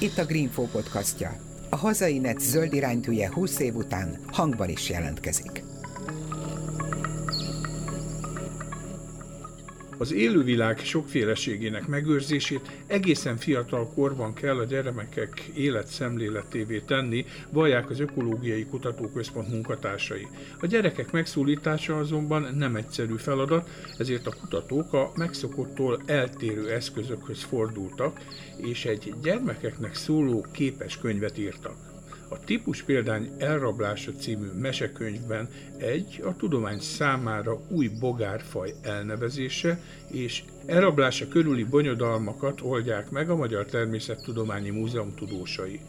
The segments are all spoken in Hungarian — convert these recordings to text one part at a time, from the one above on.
Itt a Greenfo podcastja. A hazai net zöld iránytűje 20 év után hangban is jelentkezik. Az élővilág sokféleségének megőrzését egészen fiatal korban kell a gyermekek életszemléletévé tenni, vallják az Ökológiai Kutatóközpont munkatársai. A gyerekek megszólítása azonban nem egyszerű feladat, ezért a kutatók a megszokottól eltérő eszközökhöz fordultak, és egy gyermekeknek szóló képes könyvet írtak. A típus példány elrablása című mesekönyvben egy a tudomány számára új bogárfaj elnevezése és elrablása körüli bonyodalmakat oldják meg a Magyar Természettudományi Múzeum tudósai.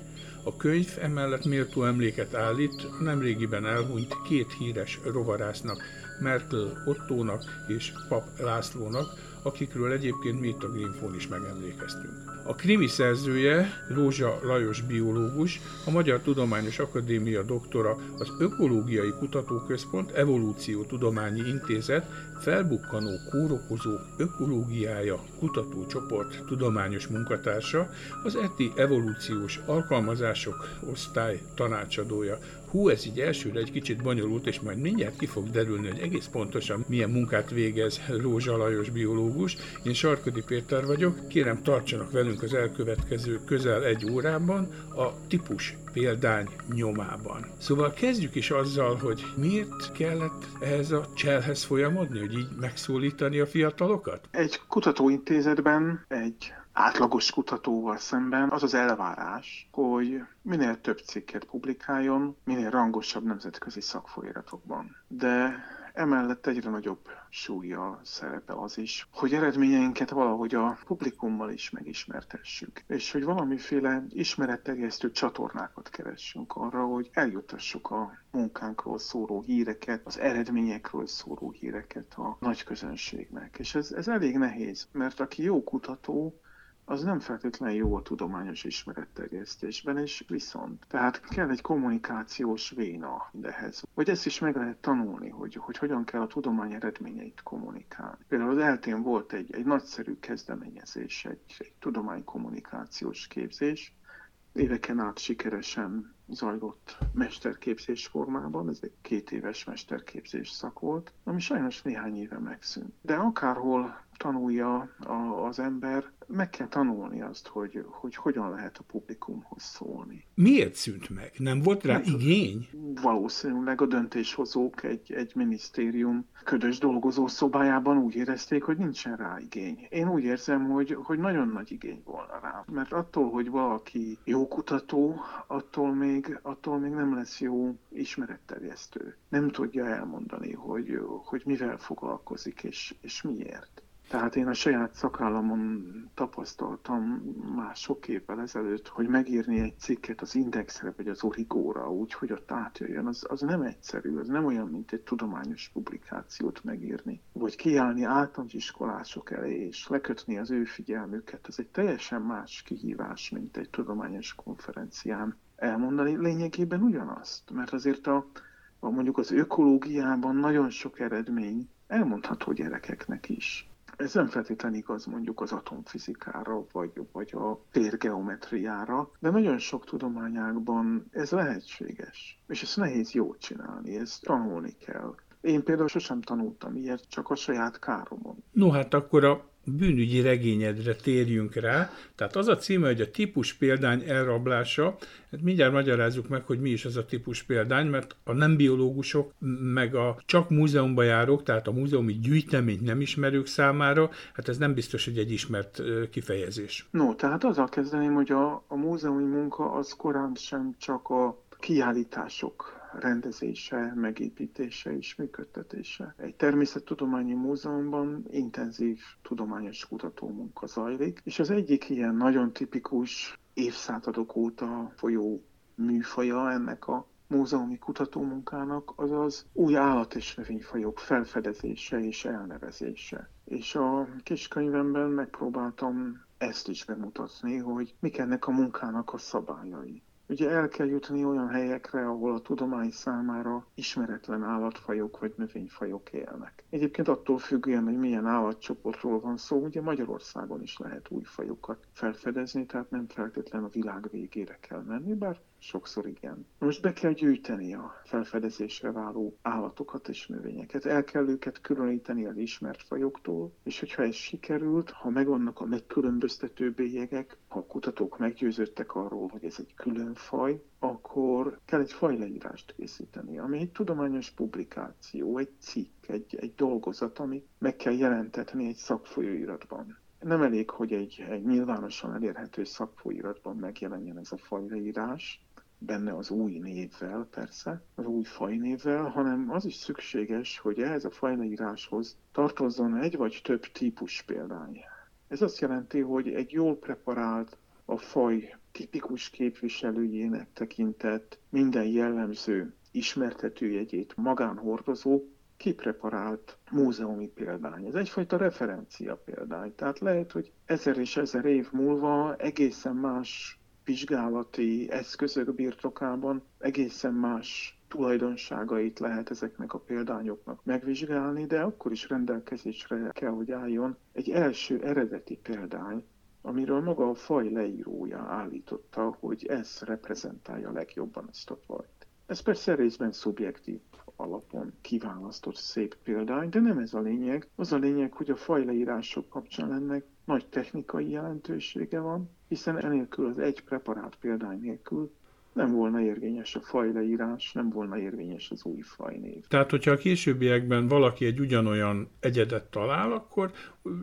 A könyv emellett méltó emléket állít a nemrégiben elhunyt két híres rovarásznak, Merkel Ottónak és Pap Lászlónak, akikről egyébként mi itt a Greenfon is megemlékeztünk. A krimi szerzője, Rózsa Lajos biológus, a Magyar Tudományos Akadémia doktora, az Ökológiai Kutatóközpont Evolúció Tudományi Intézet felbukkanó kórokozók ökológiája kutatócsoport tudományos munkatársa, az ETI evolúciós alkalmazások osztály tanácsadója. Hú, ez így elsőre egy kicsit bonyolult, és majd mindjárt ki fog derülni, hogy egész pontosan milyen munkát végez Rózsa Lajos biológus. Én Sarkodi Péter vagyok, kérem tartsanak velünk az elkövetkező közel egy órában a típus példány nyomában. Szóval kezdjük is azzal, hogy miért kellett ehhez a cselhez folyamodni, hogy így megszólítani a fiatalokat? Egy kutatóintézetben egy átlagos kutatóval szemben az az elvárás, hogy minél több cikket publikáljon, minél rangosabb nemzetközi szakfolyamatokban. De Emellett egyre nagyobb súlya szerepe az is, hogy eredményeinket valahogy a publikummal is megismertessük, és hogy valamiféle ismeretterjesztő csatornákat keressünk arra, hogy eljutassuk a munkánkról szóló híreket, az eredményekről szóló híreket a nagy közönségnek. És ez, ez elég nehéz, mert aki jó kutató, az nem feltétlenül jó a tudományos ismeretterjesztésben, és viszont. Tehát kell egy kommunikációs véna mindehez. Vagy ezt is meg lehet tanulni, hogy, hogy hogyan kell a tudomány eredményeit kommunikálni. Például az eltén volt egy, egy nagyszerű kezdeményezés, egy, egy tudománykommunikációs képzés, éveken át sikeresen zajlott mesterképzés formában, ez egy két éves mesterképzés szak volt, ami sajnos néhány éve megszűnt. De akárhol tanulja az ember, meg kell tanulni azt, hogy, hogy hogyan lehet a publikumhoz szólni. Miért szűnt meg? Nem volt rá Nem igény? Valószínűleg a döntéshozók egy, egy minisztérium ködös dolgozó szobájában úgy érezték, hogy nincsen rá igény. Én úgy érzem, hogy, hogy nagyon nagy igény volna rá. Mert attól, hogy valaki jó kutató, attól még, attól még nem lesz jó ismeretterjesztő. Nem tudja elmondani, hogy, hogy mivel foglalkozik és, és miért. Tehát én a saját szakállamon tapasztaltam már sok évvel ezelőtt, hogy megírni egy cikket az Indexre vagy az Origóra úgy, hogy ott átjöjjön, az, az nem egyszerű, az nem olyan, mint egy tudományos publikációt megírni. Vagy kiállni általános iskolások elé és lekötni az ő figyelmüket, az egy teljesen más kihívás, mint egy tudományos konferencián elmondani lényegében ugyanazt, mert azért a, a mondjuk az ökológiában nagyon sok eredmény elmondható gyerekeknek is. Ez nem feltétlenül igaz mondjuk az atomfizikára, vagy, vagy a térgeometriára, de nagyon sok tudományágban ez lehetséges. És ezt nehéz jól csinálni, ezt tanulni kell. Én például sosem tanultam ilyet, csak a saját káromon. No hát akkor a bűnügyi regényedre térjünk rá. Tehát az a címe, hogy a típus példány elrablása. Hát mindjárt magyarázzuk meg, hogy mi is az a típus példány, mert a nem biológusok, meg a csak múzeumba járók, tehát a múzeumi gyűjteményt nem ismerők számára, hát ez nem biztos, hogy egy ismert kifejezés. No, tehát azzal kezdeném, hogy a, a múzeumi munka az korán sem csak a kiállítások rendezése, megépítése és működtetése. Egy természettudományi múzeumban intenzív tudományos kutatómunka zajlik, és az egyik ilyen nagyon tipikus évszázadok óta folyó műfaja ennek a múzeumi kutatómunkának az az új állat- és növényfajok felfedezése és elnevezése. És a kiskönyvemben megpróbáltam ezt is bemutatni, hogy mik ennek a munkának a szabályai. Ugye el kell jutni olyan helyekre, ahol a tudomány számára ismeretlen állatfajok vagy növényfajok élnek. Egyébként attól függően, hogy milyen állatcsoportról van szó, ugye Magyarországon is lehet új fajokat felfedezni, tehát nem feltétlenül a világ végére kell menni, bár sokszor igen. Most be kell gyűjteni a felfedezésre váló állatokat és növényeket. El kell őket különíteni az ismert fajoktól, és hogyha ez sikerült, ha megvannak a megkülönböztető bélyegek, ha a kutatók meggyőződtek arról, hogy ez egy külön faj, akkor kell egy fajleírást készíteni, ami egy tudományos publikáció, egy cikk, egy, egy dolgozat, amit meg kell jelentetni egy szakfolyóiratban nem elég, hogy egy, egy nyilvánosan elérhető szakfolyóiratban megjelenjen ez a fajleírás, benne az új névvel persze, az új fajnévvel, hanem az is szükséges, hogy ehhez a fajleíráshoz tartozzon egy vagy több típus példány. Ez azt jelenti, hogy egy jól preparált, a faj tipikus képviselőjének tekintett minden jellemző ismertetőjegyét magánhordozó, kipreparált múzeumi példány. Ez egyfajta referencia példány. Tehát lehet, hogy ezer és ezer év múlva egészen más vizsgálati eszközök birtokában egészen más tulajdonságait lehet ezeknek a példányoknak megvizsgálni, de akkor is rendelkezésre kell, hogy álljon egy első eredeti példány, amiről maga a faj leírója állította, hogy ez reprezentálja legjobban ezt a fajt. Ez persze részben szubjektív alapon kiválasztott szép példány, de nem ez a lényeg. Az a lényeg, hogy a fajleírások kapcsán ennek nagy technikai jelentősége van, hiszen enélkül az egy preparát példány nélkül nem volna érvényes a fajleírás, nem volna érvényes az új fajnév. Tehát, hogyha a későbbiekben valaki egy ugyanolyan egyedet talál, akkor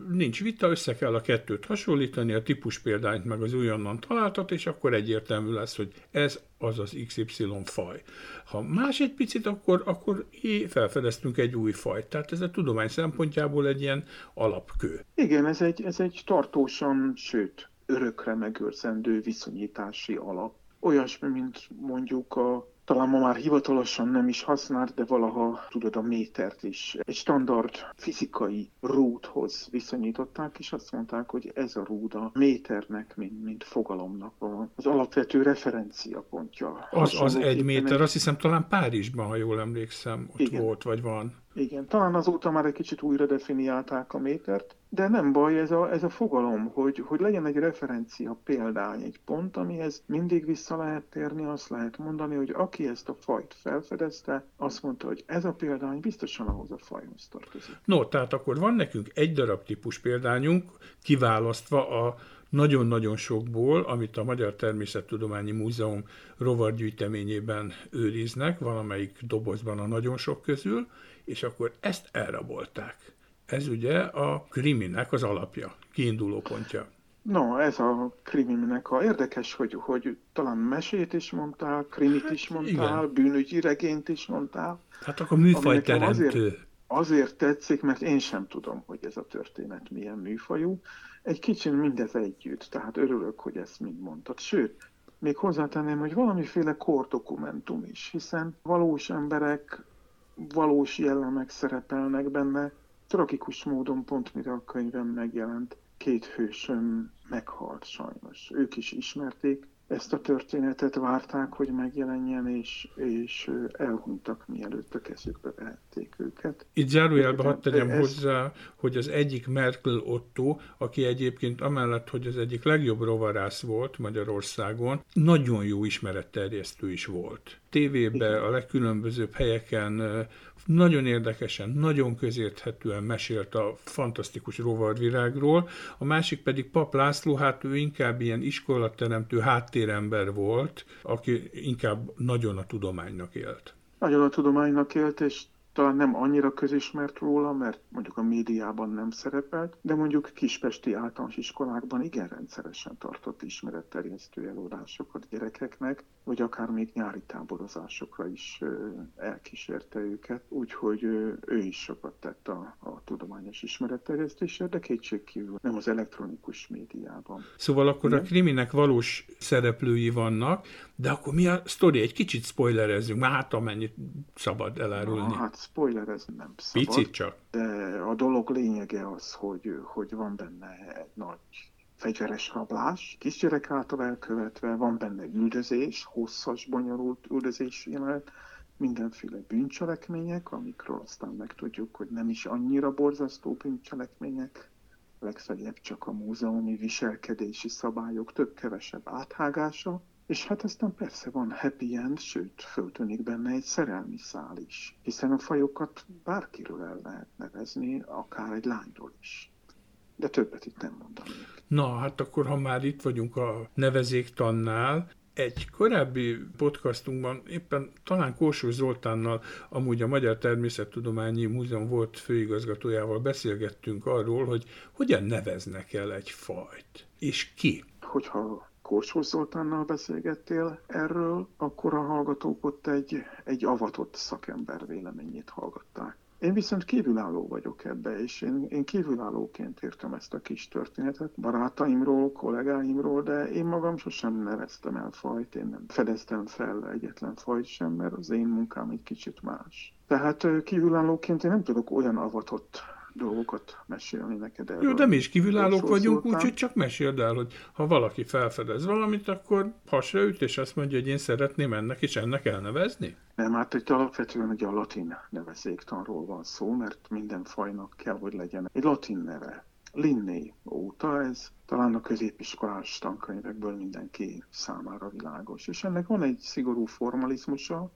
nincs vita, össze kell a kettőt hasonlítani, a típus példányt meg az újonnan találtat, és akkor egyértelmű lesz, hogy ez az az XY faj. Ha más egy picit, akkor, akkor felfedeztünk egy új fajt. Tehát ez a tudomány szempontjából egy ilyen alapkő. Igen, ez egy, ez egy tartósan, sőt, örökre megőrzendő viszonyítási alap olyasmi, mint mondjuk a talán ma már hivatalosan nem is használt, de valaha tudod a métert is. Egy standard fizikai rúdhoz viszonyították, és azt mondták, hogy ez a rúd a méternek, mint, mint fogalomnak az alapvető referenciapontja. Az, az egy méter, azt hiszem talán Párizsban, ha jól emlékszem, ott Igen. volt, vagy van. Igen, talán azóta már egy kicsit újra definiálták a métert, de nem baj ez a, ez a fogalom, hogy, hogy legyen egy referencia példány, egy pont, amihez mindig vissza lehet térni, azt lehet mondani, hogy aki ezt a fajt felfedezte, azt mondta, hogy ez a példány biztosan ahhoz a fajhoz tartozik. No, tehát akkor van nekünk egy darab típus példányunk, kiválasztva a nagyon-nagyon sokból, amit a Magyar Természettudományi Múzeum rovargyűjteményében őriznek, valamelyik dobozban a nagyon sok közül, és akkor ezt elrabolták. Ez ugye a kriminek az alapja, kiinduló pontja. No, ez a kriminek a érdekes, hogy, hogy talán mesét is mondtál, krimit is mondtál, Igen. bűnügyi regényt is mondtál. Hát akkor műfajteremtő. Azért, azért tetszik, mert én sem tudom, hogy ez a történet milyen műfajú. Egy kicsit mindez együtt, tehát örülök, hogy ezt mind mondtad. Sőt, még hozzátenném, hogy valamiféle kordokumentum is, hiszen valós emberek valós jellemek szerepelnek benne. Tragikus módon pont mire a könyvem megjelent, két hősöm meghalt sajnos. Ők is ismerték ezt a történetet, várták, hogy megjelenjen, és, és elhunytak, mielőtt a kezükbe vehették őket. Itt zárójelbe hadd tegyem ez... hozzá, hogy az egyik Merkel Otto, aki egyébként amellett, hogy az egyik legjobb rovarász volt Magyarországon, nagyon jó ismeretterjesztő is volt. Tévébe, a legkülönbözőbb helyeken nagyon érdekesen, nagyon közérthetően mesélt a fantasztikus rovarvirágról, a másik pedig Pap László, hát ő inkább ilyen iskolateremtő háttérember volt, aki inkább nagyon a tudománynak élt. Nagyon a tudománynak élt, és talán nem annyira közismert róla, mert mondjuk a médiában nem szerepelt, de mondjuk kispesti általános iskolákban igen rendszeresen tartott ismeretterjesztő előadásokat gyerekeknek, vagy akár még nyári táborozásokra is elkísérte őket, úgyhogy ő is sokat tett a, a tudományos ismeretterjesztésre, de kétségkívül nem az elektronikus médiában. Szóval akkor Igen? a kriminek valós szereplői vannak, de akkor mi a sztori? Egy kicsit spoilerezzünk, már hát amennyit szabad elárulni. Na, hát spoilerez nem szabad. Picit csak. De a dolog lényege az, hogy, hogy van benne egy nagy fegyveres rablás, kisgyerek által elkövetve, van benne üldözés, hosszas, bonyolult üldözés jelenet, mindenféle bűncselekmények, amikről aztán megtudjuk, hogy nem is annyira borzasztó bűncselekmények, legfeljebb csak a múzeumi viselkedési szabályok több-kevesebb áthágása, és hát aztán persze van happy end, sőt, föltűnik benne egy szerelmi szál is, hiszen a fajokat bárkiről el lehet nevezni, akár egy lányról is. De többet itt nem mondanék. Na, hát akkor, ha már itt vagyunk a nevezéktannál, egy korábbi podcastunkban éppen talán Kósor Zoltánnal, amúgy a Magyar Természettudományi Múzeum volt főigazgatójával beszélgettünk arról, hogy hogyan neveznek el egy fajt, és ki. Hogyha Korsós Zoltánnal beszélgettél erről, akkor a hallgatók ott egy, egy avatott szakember véleményét hallgatták. Én viszont kívülálló vagyok ebbe, és én, én kívülállóként értem ezt a kis történetet. Barátaimról, kollégáimról, de én magam sosem neveztem el fajt, én nem fedeztem fel egyetlen fajt sem, mert az én munkám egy kicsit más. Tehát kívülállóként én nem tudok olyan avatott dolgokat mesélni neked erről. Jó, de mi is kívülállók vagyunk, úgyhogy csak meséld el, hogy ha valaki felfedez valamit, akkor hasra üt, és azt mondja, hogy én szeretném ennek és ennek elnevezni? Nem, hát itt alapvetően ugye a latin nevezéktanról van szó, mert minden fajnak kell, hogy legyen egy latin neve. Linné óta ez talán a középiskolás tankönyvekből mindenki számára világos. És ennek van egy szigorú formalizmusa,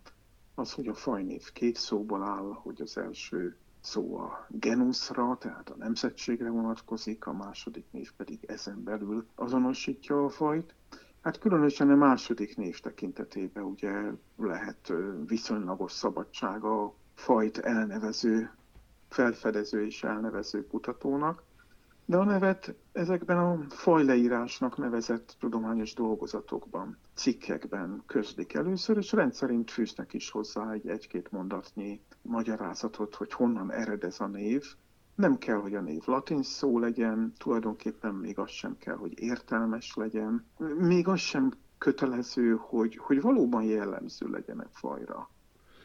az, hogy a fajnév két szóból áll, hogy az első szó a genuszra, tehát a nemzetségre vonatkozik, a második név pedig ezen belül azonosítja a fajt. Hát különösen a második név tekintetében ugye lehet viszonylagos szabadsága a fajt elnevező, felfedező és elnevező kutatónak. De a nevet ezekben a fajleírásnak nevezett tudományos dolgozatokban, cikkekben közlik először, és rendszerint fűznek is hozzá egy egy-két mondatnyi magyarázatot, hogy honnan ered ez a név. Nem kell, hogy a név latin szó legyen, tulajdonképpen még az sem kell, hogy értelmes legyen, még az sem kötelező, hogy, hogy valóban jellemző legyen egy fajra.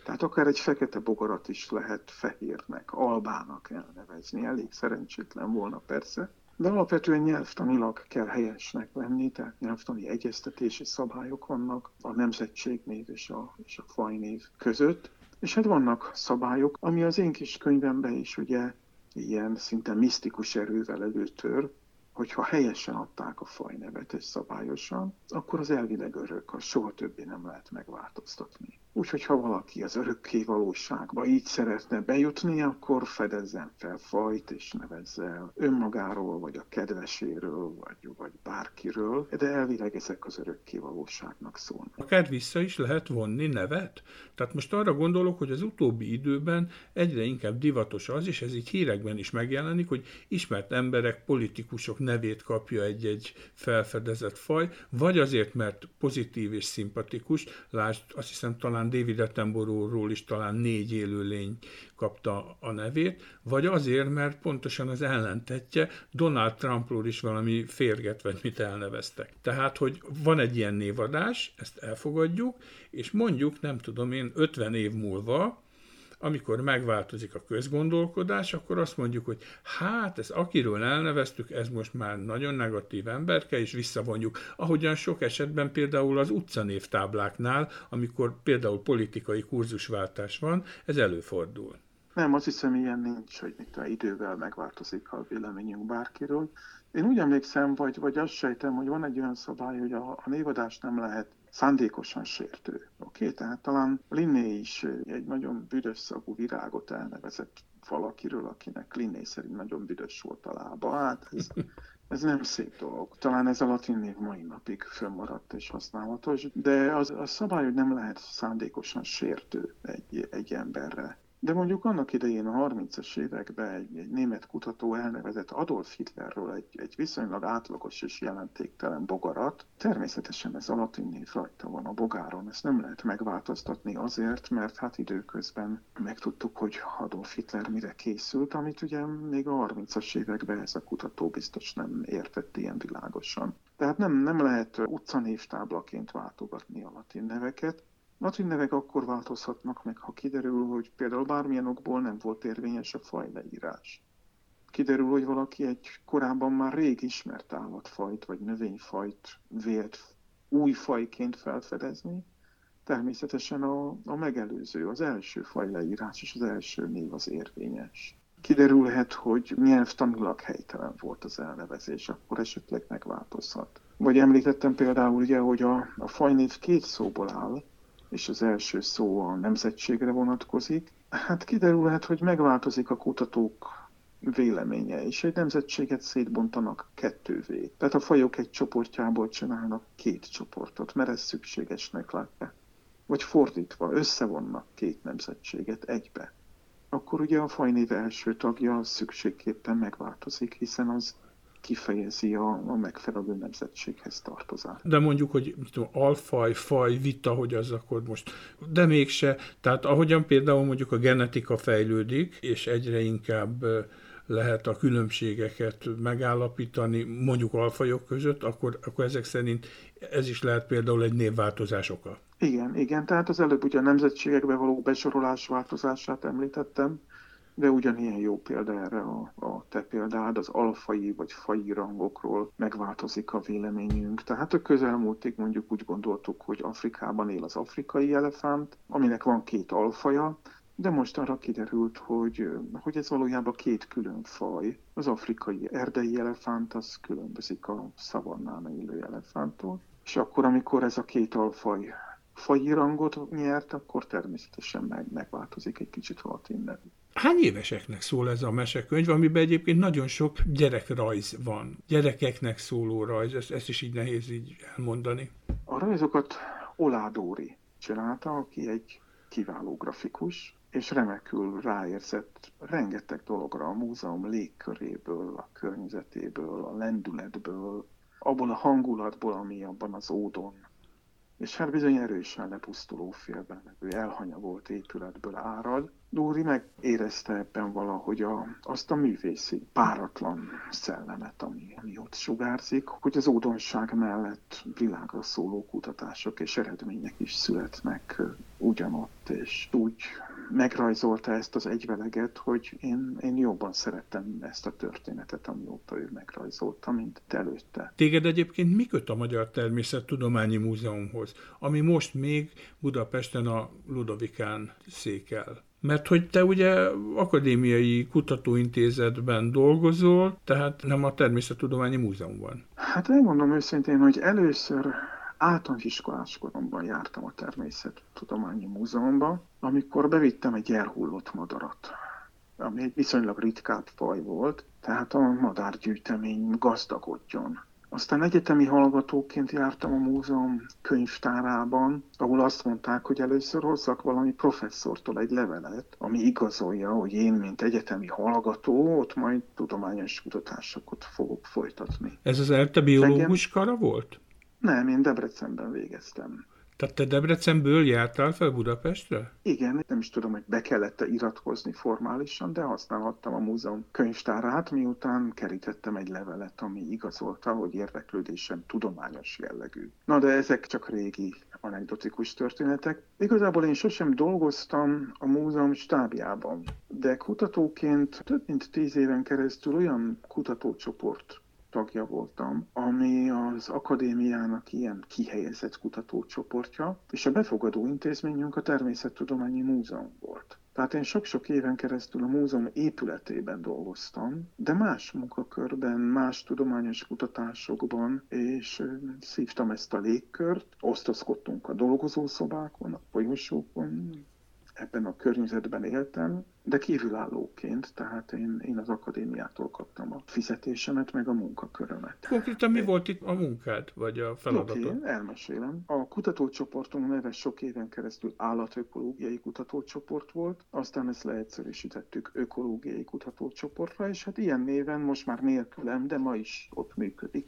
Tehát akár egy fekete bogarat is lehet fehérnek, albának elnevezni. Elég szerencsétlen volna persze. De alapvetően nyelvtanilag kell helyesnek lenni, tehát nyelvtani egyeztetési szabályok vannak a nemzetségnév és a, és a fajnév között. És hát vannak szabályok, ami az én kis könyvemben is ugye ilyen szinte misztikus erővel előtör, hogyha helyesen adták a fajnevet és szabályosan, akkor az elvileg örök, az soha többé nem lehet megváltoztatni. Úgyhogy ha valaki az örökké valóságba így szeretne bejutni, akkor fedezzen fel fajt és nevezze önmagáról, vagy a kedveséről, vagy, vagy bárkiről, de elvileg ezek az örökké valóságnak szólnak. Akár vissza is lehet vonni nevet? Tehát most arra gondolok, hogy az utóbbi időben egyre inkább divatos az, és ez így hírekben is megjelenik, hogy ismert emberek, politikusok nevét kapja egy-egy felfedezett faj, vagy azért, mert pozitív és szimpatikus, lásd, azt hiszem talán talán David Attenborough-ról is talán négy élőlény kapta a nevét, vagy azért, mert pontosan az ellentetje Donald Trumpról is valami férget, vagy mit elneveztek. Tehát, hogy van egy ilyen névadás, ezt elfogadjuk, és mondjuk, nem tudom én, 50 év múlva amikor megváltozik a közgondolkodás, akkor azt mondjuk, hogy hát ez akiről elneveztük, ez most már nagyon negatív emberke, és visszavonjuk. Ahogyan sok esetben például az utcanévtábláknál, amikor például politikai kurzusváltás van, ez előfordul. Nem, azt hiszem ilyen nincs, hogy mit a idővel megváltozik a véleményünk bárkiről. Én úgy emlékszem, vagy, vagy azt sejtem, hogy van egy olyan szabály, hogy a, a névadást nem lehet szándékosan sértő. Oké, okay? tehát talán Linné is egy nagyon büdös szagú virágot elnevezett valakiről, akinek Linné szerint nagyon büdös volt a lába. Hát ez, ez nem szép dolog. Talán ez a latin név mai napig fönnmaradt és használatos, de az, a szabály, hogy nem lehet szándékosan sértő egy, egy emberre. De mondjuk annak idején a 30-as években egy, egy német kutató elnevezett Adolf Hitlerről egy, egy viszonylag átlagos és jelentéktelen bogarat. Természetesen ez a latin név rajta van a bogáron, ezt nem lehet megváltoztatni azért, mert hát időközben megtudtuk, hogy Adolf Hitler mire készült, amit ugye még a 30-as években ez a kutató biztos nem értett ilyen világosan. Tehát nem, nem lehet utcanévtáblaként váltogatni a latin neveket, Latin nevek akkor változhatnak meg, ha kiderül, hogy például bármilyen okból nem volt érvényes a fajleírás. kiderül, hogy valaki egy korábban már rég ismert állatfajt vagy növényfajt vélt új fajként felfedezni, természetesen a, a megelőző, az első faj leírás és az első név az érvényes. Kiderülhet, hogy nyelvtanilag helytelen volt az elnevezés, akkor esetleg megváltozhat. Vagy említettem például ugye, hogy a, a fajnév két szóból áll, és az első szó a nemzetségre vonatkozik. Hát kiderülhet, hogy megváltozik a kutatók véleménye, és egy nemzetséget szétbontanak kettővé. Tehát a fajok egy csoportjából csinálnak két csoportot, mert ez szükségesnek látja. Vagy fordítva, összevonnak két nemzetséget egybe. Akkor ugye a fajnév első tagja szükségképpen megváltozik, hiszen az kifejezi a, a megfelelő nemzetséghez tartozást. De mondjuk, hogy tudom, alfaj, faj, vita, hogy az akkor most, de mégse. Tehát ahogyan például mondjuk a genetika fejlődik, és egyre inkább lehet a különbségeket megállapítani mondjuk alfajok között, akkor, akkor ezek szerint ez is lehet például egy névváltozás oka. Igen, igen, tehát az előbb ugye a nemzetségekbe való besorolás változását említettem, de ugyanilyen jó példa erre a, a te példád, az alfai vagy fai rangokról megváltozik a véleményünk. Tehát a közelmúltig mondjuk úgy gondoltuk, hogy Afrikában él az afrikai elefánt, aminek van két alfaja, de most arra kiderült, hogy, hogy ez valójában két külön faj. Az afrikai erdei elefánt az különbözik a szavannán élő elefánttól. És akkor, amikor ez a két alfaj faji rangot nyert, akkor természetesen meg, megváltozik egy kicsit a latin nevű. Hány éveseknek szól ez a mesekönyv, amiben egyébként nagyon sok gyerekrajz van? Gyerekeknek szóló rajz, ezt, ezt is így nehéz így elmondani. A rajzokat Oládóri csinálta, aki egy kiváló grafikus, és remekül ráérzett rengeteg dologra a múzeum légköréből, a környezetéből, a lendületből, abból a hangulatból, ami abban az ódon és hát bizony erősen lepusztuló félben levő elhanyagolt épületből árad. Dóri megérezte ebben valahogy a, azt a művészi, páratlan szellemet, ami, ami ott sugárzik, hogy az ódonság mellett világra szóló kutatások és eredmények is születnek ugyanott, és úgy megrajzolta ezt az egyveleget, hogy én, én jobban szerettem ezt a történetet, amióta ő megrajzolta, mint előtte. Téged egyébként mi köt a Magyar Természettudományi Múzeumhoz, ami most még Budapesten a Ludovikán székel? Mert hogy te ugye akadémiai kutatóintézetben dolgozol, tehát nem a Természettudományi Múzeumban. Hát én mondom őszintén, hogy először általános iskolás koromban jártam a Természettudományi Múzeumban, amikor bevittem egy elhullott madarat, ami egy viszonylag ritkább faj volt, tehát a madárgyűjtemény gazdagodjon. Aztán egyetemi hallgatóként jártam a múzeum könyvtárában, ahol azt mondták, hogy először hozzak valami professzortól egy levelet, ami igazolja, hogy én, mint egyetemi hallgató, ott majd tudományos kutatásokat fogok folytatni. Ez az ELTE biológus kara volt? Nem, én Debrecenben végeztem. Tehát te Debrecenből jártál fel Budapestre? Igen, nem is tudom, hogy be kellett -e iratkozni formálisan, de használhattam a múzeum könyvtárát, miután kerítettem egy levelet, ami igazolta, hogy érdeklődésem tudományos jellegű. Na de ezek csak régi anekdotikus történetek. Igazából én sosem dolgoztam a múzeum stábjában, de kutatóként több mint tíz éven keresztül olyan kutatócsoport tagja voltam, ami az akadémiának ilyen kihelyezett kutatócsoportja, és a befogadó intézményünk a Természettudományi Múzeum volt. Tehát én sok-sok éven keresztül a múzeum épületében dolgoztam, de más munkakörben, más tudományos kutatásokban, és szívtam ezt a légkört, osztozkodtunk a dolgozószobákon, a folyosókon, ebben a környezetben éltem, de kívülállóként, tehát én, én az akadémiától kaptam a fizetésemet, meg a munkakörömet. Konkrétan mi volt itt a munkád, vagy a feladatod? Oké, elmesélem. A kutatócsoportunk neve sok éven keresztül állatökológiai kutatócsoport volt, aztán ezt leegyszerűsítettük ökológiai kutatócsoportra, és hát ilyen néven most már nélkülem, de ma is ott működik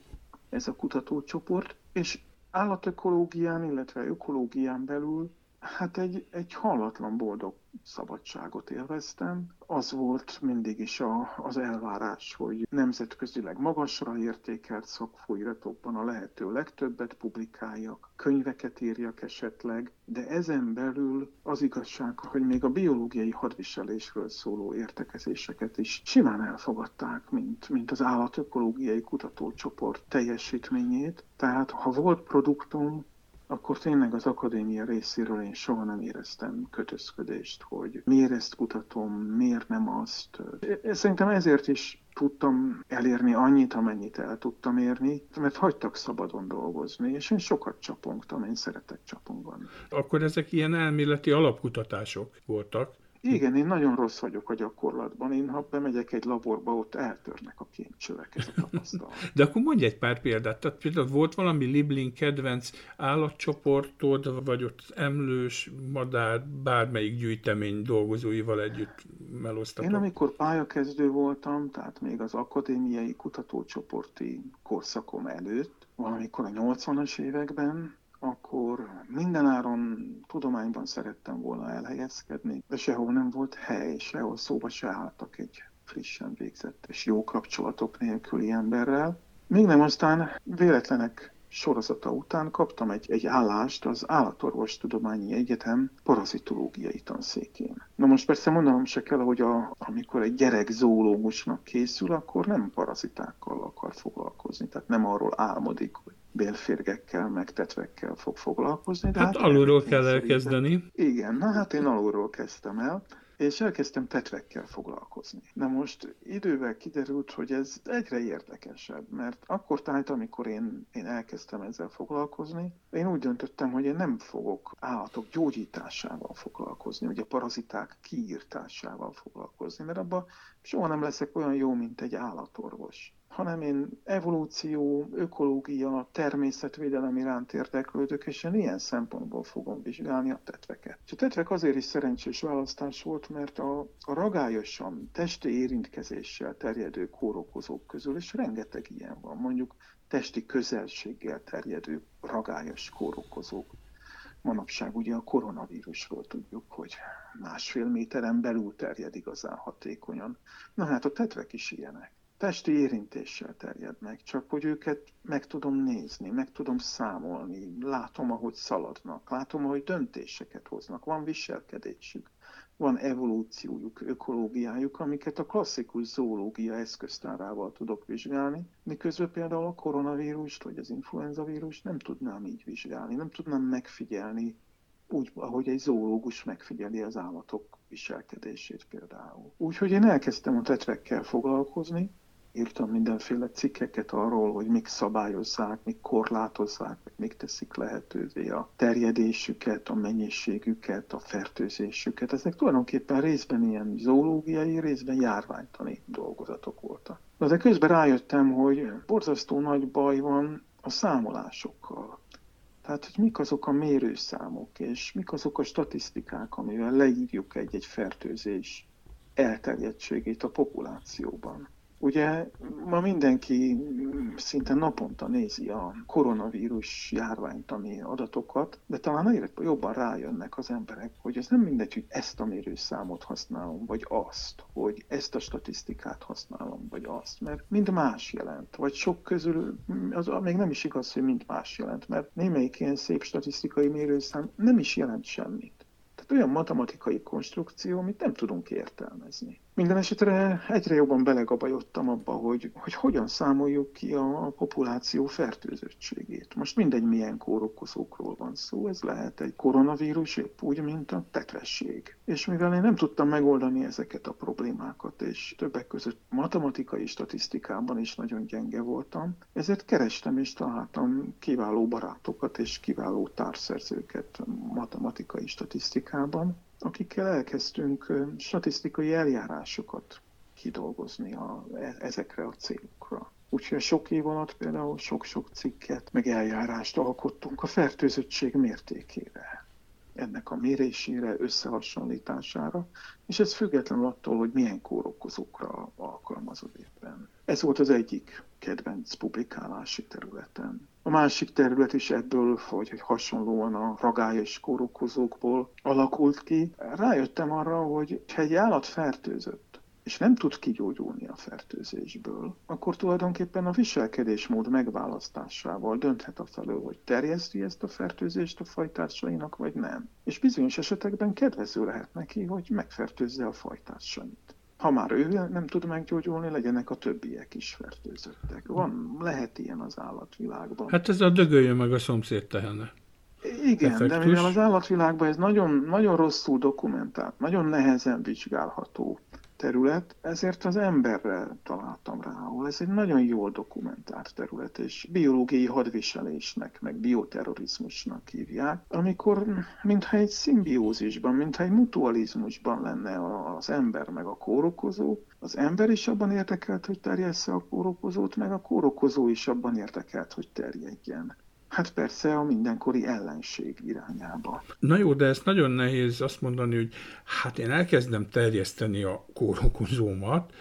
ez a kutatócsoport, és állatökológián, illetve ökológián belül Hát egy, egy hallatlan boldog szabadságot élveztem. Az volt mindig is a, az elvárás, hogy nemzetközileg magasra értékelt szakfolyratokban a lehető legtöbbet publikáljak, könyveket írjak esetleg, de ezen belül az igazság, hogy még a biológiai hadviselésről szóló értekezéseket is simán elfogadták, mint, mint az állatökológiai kutatócsoport teljesítményét. Tehát ha volt produktum, akkor tényleg az akadémia részéről én soha nem éreztem kötözködést, hogy miért ezt kutatom, miért nem azt. Szerintem ezért is tudtam elérni annyit, amennyit el tudtam érni, mert hagytak szabadon dolgozni, és én sokat csapongtam, én szeretek csapongani. Akkor ezek ilyen elméleti alapkutatások voltak, igen, én nagyon rossz vagyok a gyakorlatban. Én, ha bemegyek egy laborba, ott eltörnek a kémcsövek, ez a tapasztalat. De akkor mondj egy pár példát. Tehát például volt valami Liblin kedvenc állatcsoportod, vagy ott emlős, madár, bármelyik gyűjtemény dolgozóival együtt melosztatok? Én amikor pályakezdő voltam, tehát még az akadémiai kutatócsoporti korszakom előtt, valamikor a 80-as években, akkor mindenáron tudományban szerettem volna elhelyezkedni, de sehol nem volt hely, sehol szóba se álltak egy frissen végzett és jó kapcsolatok nélküli emberrel. Még nem aztán véletlenek sorozata után kaptam egy, egy állást az Állatorvostudományi Egyetem parazitológiai tanszékén. Na most persze mondanom se kell, hogy a, amikor egy gyerek zoológusnak készül, akkor nem parazitákkal akar foglalkozni, tehát nem arról álmodik, hogy bélférgekkel, meg tetvekkel fog foglalkozni. De hát, hát alulról kell elkezdeni. Igen, na hát én alulról kezdtem el, és elkezdtem tetvekkel foglalkozni. Na most idővel kiderült, hogy ez egyre érdekesebb, mert akkor tájt, amikor én, én elkezdtem ezzel foglalkozni, én úgy döntöttem, hogy én nem fogok állatok gyógyításával foglalkozni, a paraziták kiírtásával foglalkozni, mert abban soha nem leszek olyan jó, mint egy állatorvos hanem én evolúció, ökológia, természetvédelem iránt érdeklődök, és én ilyen szempontból fogom vizsgálni a tetveket. És a tetvek azért is szerencsés választás volt, mert a, a ragályosan testi érintkezéssel terjedő kórokozók közül, és rengeteg ilyen van, mondjuk testi közelséggel terjedő ragályos kórokozók. Manapság ugye a koronavírusról tudjuk, hogy másfél méteren belül terjed igazán hatékonyan. Na hát a tetvek is ilyenek testi érintéssel terjednek, csak hogy őket meg tudom nézni, meg tudom számolni, látom, ahogy szaladnak, látom, ahogy döntéseket hoznak, van viselkedésük, van evolúciójuk, ökológiájuk, amiket a klasszikus zoológia eszköztárával tudok vizsgálni, miközben például a koronavírust vagy az influenzavírust nem tudnám így vizsgálni, nem tudnám megfigyelni úgy, ahogy egy zoológus megfigyeli az állatok viselkedését például. Úgyhogy én elkezdtem a tetvekkel foglalkozni, írtam mindenféle cikkeket arról, hogy mik szabályozzák, mik korlátozzák, mik teszik lehetővé a terjedésüket, a mennyiségüket, a fertőzésüket. Ezek tulajdonképpen részben ilyen zoológiai, részben járványtani dolgozatok voltak. De közben rájöttem, hogy borzasztó nagy baj van a számolásokkal. Tehát, hogy mik azok a mérőszámok, és mik azok a statisztikák, amivel leírjuk egy-egy fertőzés elterjedtségét a populációban. Ugye ma mindenki szinte naponta nézi a koronavírus járványtani adatokat, de talán egyre jobban rájönnek az emberek, hogy ez nem mindegy, hogy ezt a mérőszámot használom, vagy azt, hogy ezt a statisztikát használom, vagy azt, mert mind más jelent, vagy sok közül, az még nem is igaz, hogy mind más jelent, mert némelyik ilyen szép statisztikai mérőszám nem is jelent semmit. Tehát olyan matematikai konstrukció, amit nem tudunk értelmezni. Minden esetre egyre jobban belegabajodtam abba, hogy, hogy hogyan számoljuk ki a, populáció fertőzöttségét. Most mindegy, milyen kórokozókról van szó, ez lehet egy koronavírus, épp úgy, mint a tetvesség. És mivel én nem tudtam megoldani ezeket a problémákat, és többek között matematikai statisztikában is nagyon gyenge voltam, ezért kerestem és találtam kiváló barátokat és kiváló társszerzőket matematikai statisztikában, akikkel elkezdtünk statisztikai eljárásokat kidolgozni a, e, ezekre a célokra. Úgyhogy sok év alatt például sok-sok cikket, meg eljárást alkottunk a fertőzöttség mértékére, ennek a mérésére, összehasonlítására, és ez függetlenül attól, hogy milyen kórokozókra alkalmazod éppen. Ez volt az egyik kedvenc publikálási területen. A másik terület is ebből, vagy hogy hasonlóan a ragályos kórokozókból alakult ki. Rájöttem arra, hogy ha egy állat fertőzött, és nem tud kigyógyulni a fertőzésből, akkor tulajdonképpen a viselkedésmód megválasztásával dönthet a felől, hogy terjeszti ezt a fertőzést a fajtársainak, vagy nem. És bizonyos esetekben kedvező lehet neki, hogy megfertőzze a fajtársait ha már ő nem tud meggyógyulni, legyenek a többiek is fertőzöttek. Van, lehet ilyen az állatvilágban. Hát ez a dögöljön meg a szomszéd tehene. Igen, Effektus. de mivel az állatvilágban ez nagyon, nagyon rosszul dokumentált, nagyon nehezen vizsgálható, terület, ezért az emberre találtam rá, ahol ez egy nagyon jól dokumentált terület, és biológiai hadviselésnek, meg bioterrorizmusnak hívják, amikor mintha egy szimbiózisban, mintha egy mutualizmusban lenne az ember meg a kórokozó, az ember is abban érdekelt, hogy terjessze a kórokozót, meg a kórokozó is abban érdekelt, hogy terjedjen. Hát persze a mindenkori ellenség irányába. Na jó, de ezt nagyon nehéz azt mondani, hogy hát én elkezdem terjeszteni a kórokozómat,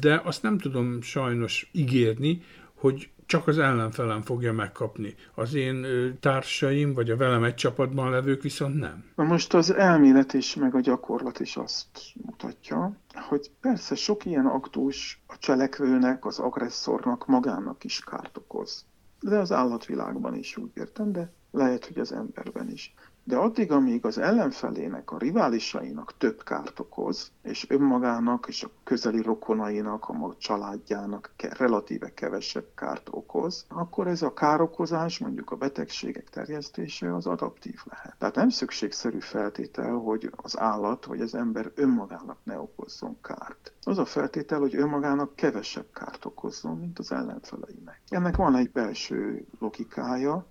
de azt nem tudom sajnos ígérni, hogy csak az ellenfelem fogja megkapni. Az én társaim, vagy a velem egy csapatban levők viszont nem. Na most az elmélet is, meg a gyakorlat is azt mutatja, hogy persze sok ilyen aktus a cselekvőnek, az agresszornak magának is kárt okoz de az állatvilágban is úgy értem, de lehet, hogy az emberben is. De addig, amíg az ellenfelének, a riválisainak több kárt okoz, és önmagának és a közeli rokonainak, a családjának relatíve kevesebb kárt okoz, akkor ez a károkozás, mondjuk a betegségek terjesztése az adaptív lehet. Tehát nem szükségszerű feltétel, hogy az állat vagy az ember önmagának ne okozzon kárt. Az a feltétel, hogy önmagának kevesebb kárt okozzon, mint az ellenfeleinek. Ennek van egy belső logikája,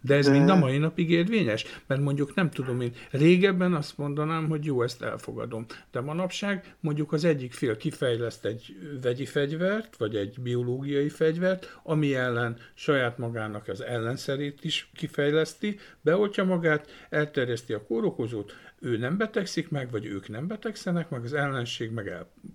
de ez De... mind a mai napig érvényes? Mert mondjuk nem tudom én, régebben azt mondanám, hogy jó, ezt elfogadom. De manapság mondjuk az egyik fél kifejleszt egy vegyi fegyvert, vagy egy biológiai fegyvert, ami ellen saját magának az ellenszerét is kifejleszti, beoltja magát, elterjeszti a kórokozót, ő nem betegszik meg, vagy ők nem betegszenek meg, az ellenség meg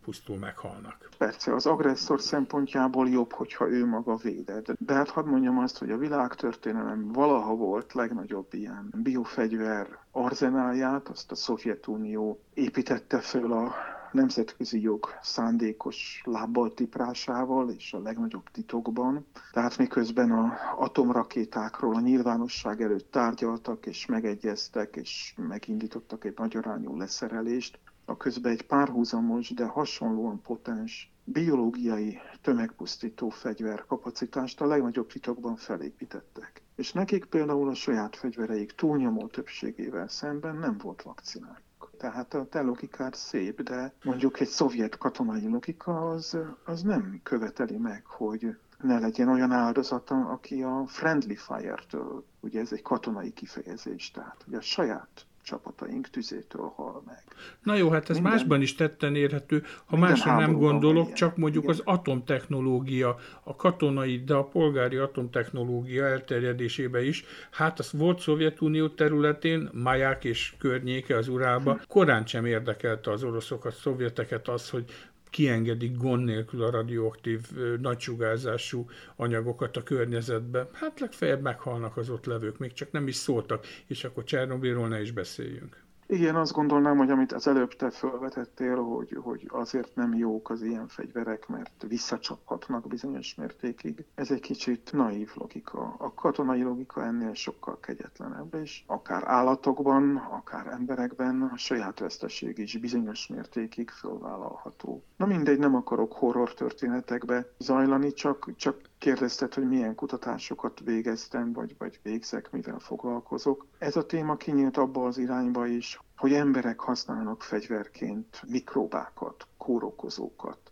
elpusztul, meghalnak. Persze, az agresszor szempontjából jobb, hogyha ő maga védett. De hát hadd mondjam azt, hogy a világtörténelem valaha volt legnagyobb ilyen biofegyver arzenálját, azt a Szovjetunió építette föl a nemzetközi jog szándékos lábbal tiprásával és a legnagyobb titokban. Tehát miközben a atomrakétákról a nyilvánosság előtt tárgyaltak és megegyeztek és megindítottak egy nagyarányú leszerelést, a közben egy párhuzamos, de hasonlóan potens biológiai tömegpusztító fegyver kapacitást a legnagyobb titokban felépítettek. És nekik például a saját fegyvereik túlnyomó többségével szemben nem volt vakcinák. Tehát a te logikád szép, de mondjuk egy szovjet katonai logika az, az nem követeli meg, hogy ne legyen olyan áldozata, aki a friendly fire-től, ugye ez egy katonai kifejezés, tehát ugye a saját csapataink tüzétől hal meg. Na jó, hát ez minden, másban is tetten érhető, ha másra nem gondolok, ilyen. csak mondjuk Igen. az atomtechnológia, a katonai, de a polgári atomtechnológia elterjedésébe is, hát az volt Szovjetunió területén, Maják és környéke az Urálba, hm. korán sem érdekelte az oroszokat, szovjeteket az, hogy kiengedik gond nélkül a radioaktív nagysugárzású anyagokat a környezetbe. Hát legfeljebb meghalnak az ott levők, még csak nem is szóltak, és akkor Csernobilról ne is beszéljünk. Igen, azt gondolnám, hogy amit az előbb te felvetettél, hogy, hogy azért nem jók az ilyen fegyverek, mert visszacsaphatnak bizonyos mértékig. Ez egy kicsit naív logika. A katonai logika ennél sokkal kegyetlenebb, és akár állatokban, akár emberekben a saját veszteség is bizonyos mértékig fölvállalható. Na mindegy, nem akarok horror történetekbe zajlani, csak, csak kérdezted, hogy milyen kutatásokat végeztem, vagy, vagy végzek, mivel foglalkozok. Ez a téma kinyílt abba az irányba is, hogy emberek használnak fegyverként mikróbákat, kórokozókat,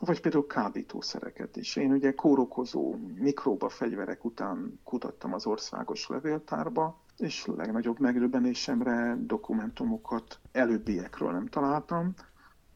vagy például kábítószereket is. Én ugye kórokozó mikróba fegyverek után kutattam az országos levéltárba, és legnagyobb megdöbbenésemre dokumentumokat előbbiekről nem találtam,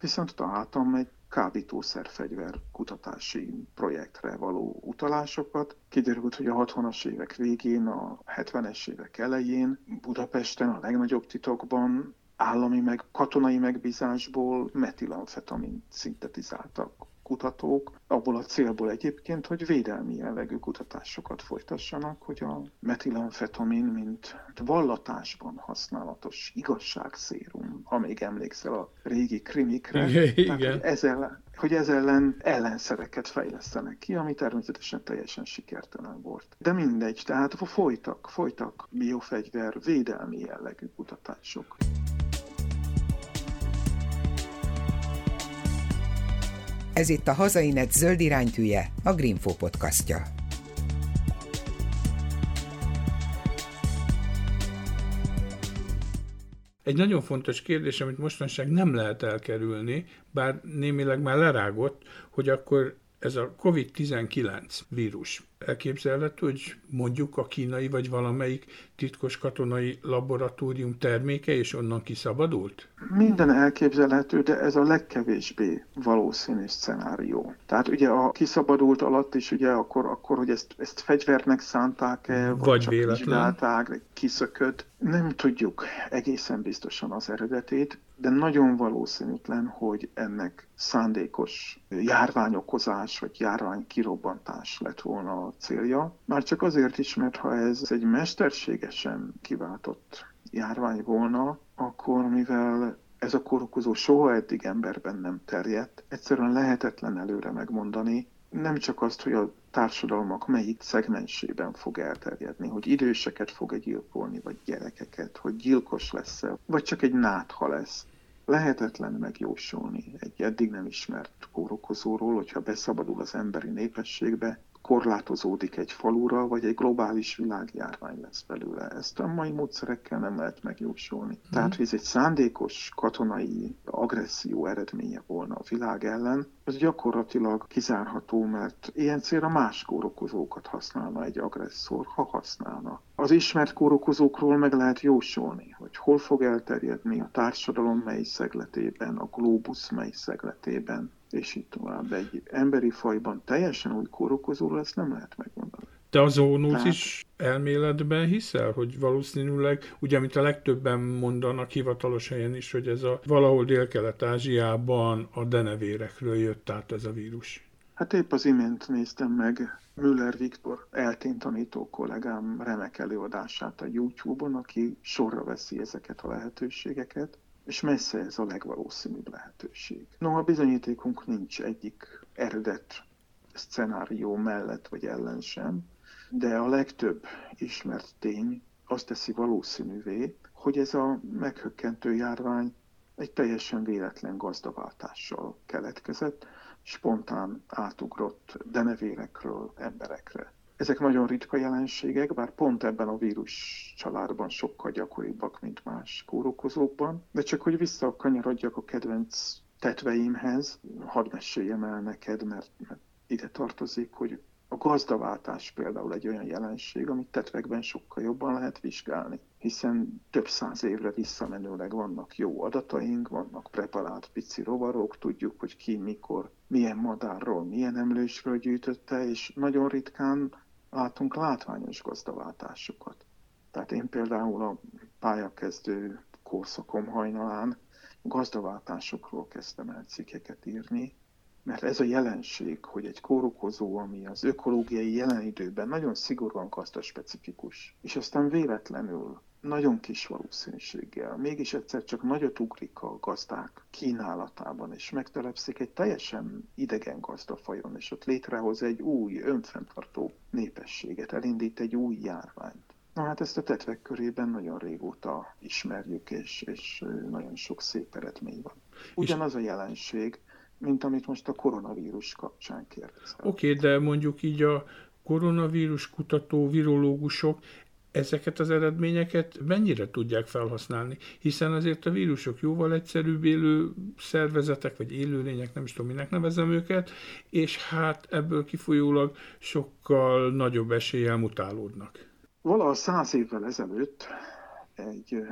viszont találtam egy kábítószerfegyver kutatási projektre való utalásokat. Kiderült, hogy a 60-as évek végén, a 70-es évek elején Budapesten a legnagyobb titokban állami meg katonai megbízásból metilamfetamin szintetizáltak kutatók, abból a célból egyébként, hogy védelmi jellegű kutatásokat folytassanak, hogy a metilamfetamin, mint vallatásban használatos igazságszérum, ha még emlékszel a régi krimikre, igen. Tehát, hogy ezzel hogy ez ellen ellenszereket fejlesztenek ki, ami természetesen teljesen sikertelen volt. De mindegy, tehát folytak, folytak biofegyver védelmi jellegű kutatások. Ez itt a Hazainet zöld iránytűje, a Greenfo podcastja. Egy nagyon fontos kérdés, amit mostanság nem lehet elkerülni, bár némileg már lerágott, hogy akkor ez a COVID-19 vírus elképzelhető, hogy mondjuk a kínai vagy valamelyik titkos katonai laboratórium terméke, és onnan kiszabadult? Minden elképzelhető, de ez a legkevésbé valószínű szenárió. Tehát ugye a kiszabadult alatt is ugye akkor, akkor hogy ezt, ezt fegyvernek szánták-e, vagy, vagy csak véletlen. kiszökött. Nem tudjuk egészen biztosan az eredetét, de nagyon valószínűtlen, hogy ennek szándékos járványokozás vagy járványkirobbantás lett volna a célja. Már csak azért is, mert ha ez egy mesterségesen kiváltott járvány volna, akkor mivel ez a kórokozó soha eddig emberben nem terjedt, egyszerűen lehetetlen előre megmondani, nem csak azt, hogy a társadalmak melyik szegmensében fog elterjedni, hogy időseket fog-e gyilkolni, vagy gyerekeket, hogy gyilkos lesz-e, vagy csak egy nátha lesz. Lehetetlen megjósolni egy eddig nem ismert kórokozóról, hogyha beszabadul az emberi népességbe, korlátozódik egy falura, vagy egy globális világjárvány lesz belőle. Ezt a mai módszerekkel nem lehet megjósolni. Mm. Tehát, hogy ez egy szándékos katonai agresszió eredménye volna a világ ellen, ez gyakorlatilag kizárható, mert ilyen célra más kórokozókat használna egy agresszor, ha használna. Az ismert kórokozókról meg lehet jósolni, hogy hol fog elterjedni a társadalom mely szegletében, a globus mely szegletében, és így tovább. Egy emberi fajban teljesen új kórokozóról ezt nem lehet megmondani. Te a zoonózis Tehát... elméletben hiszel, hogy valószínűleg, ugye amit a legtöbben mondanak hivatalos helyen is, hogy ez a valahol Dél-Kelet-Ázsiában a denevérekről jött át ez a vírus? Hát épp az imént néztem meg Müller Viktor eltén tanító kollégám remek előadását a YouTube-on, aki sorra veszi ezeket a lehetőségeket, és messze ez a legvalószínűbb lehetőség. No, a bizonyítékunk nincs egyik eredet szcenárió mellett vagy ellen sem, de a legtöbb ismert tény azt teszi valószínűvé, hogy ez a meghökkentő járvány egy teljesen véletlen gazdaváltással keletkezett, spontán átugrott denevérekről emberekre. Ezek nagyon ritka jelenségek, bár pont ebben a vírus családban sokkal gyakoribbak, mint más kórokozókban. De csak hogy visszakanyarodjak a kedvenc tetveimhez, hadd meséljem el neked, mert, mert ide tartozik, hogy a gazdaváltás például egy olyan jelenség, amit tetvekben sokkal jobban lehet vizsgálni, hiszen több száz évre visszamenőleg vannak jó adataink, vannak preparált pici rovarok, tudjuk, hogy ki mikor, milyen madárról, milyen emlősről gyűjtötte, és nagyon ritkán látunk látványos gazdaváltásokat. Tehát én például a pályakezdő korszakom hajnalán gazdaváltásokról kezdtem el cikkeket írni, mert ez a jelenség, hogy egy kórokozó, ami az ökológiai jelen időben nagyon szigorúan specifikus, és aztán véletlenül nagyon kis valószínűséggel, mégis egyszer csak nagyot ugrik a gazdák kínálatában, és megtelepszik egy teljesen idegen gazdafajon, és ott létrehoz egy új, önfenntartó népességet, elindít egy új járványt. Na hát ezt a tetvek körében nagyon régóta ismerjük, és, és nagyon sok szép eredmény van. Ugyanaz a jelenség, mint amit most a koronavírus kapcsán kérdezel. Oké, okay, de mondjuk így a koronavírus kutató virológusok ezeket az eredményeket mennyire tudják felhasználni, hiszen azért a vírusok jóval egyszerűbb élő szervezetek, vagy élőlények, nem is tudom, minek nevezem őket, és hát ebből kifolyólag sokkal nagyobb eséllyel mutálódnak. Valaha száz évvel ezelőtt egy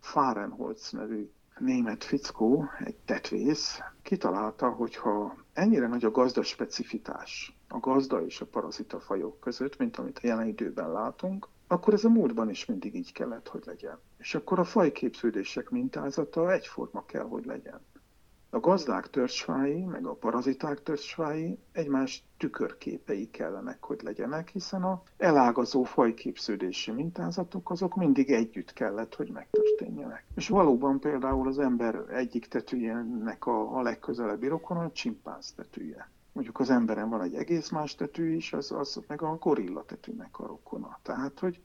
Fahrenholz nevű német fickó, egy tetvész, kitalálta, hogy ha ennyire nagy a gazda specifitás a gazda és a parazita fajok között, mint amit a jelen időben látunk, akkor ez a múltban is mindig így kellett, hogy legyen. És akkor a fajképződések mintázata egyforma kell, hogy legyen. A gazdák törzsfái, meg a paraziták törzsfái egymás tükörképei kellenek, hogy legyenek, hiszen a elágazó fajképződési mintázatok azok mindig együtt kellett, hogy megtörténjenek. És valóban például az ember egyik tetűjének a, a legközelebbi rokona a csimpánz tetűje. Mondjuk az emberen van egy egész más tetű is, az, az meg a gorilla tetűnek a rokona. Tehát, hogy,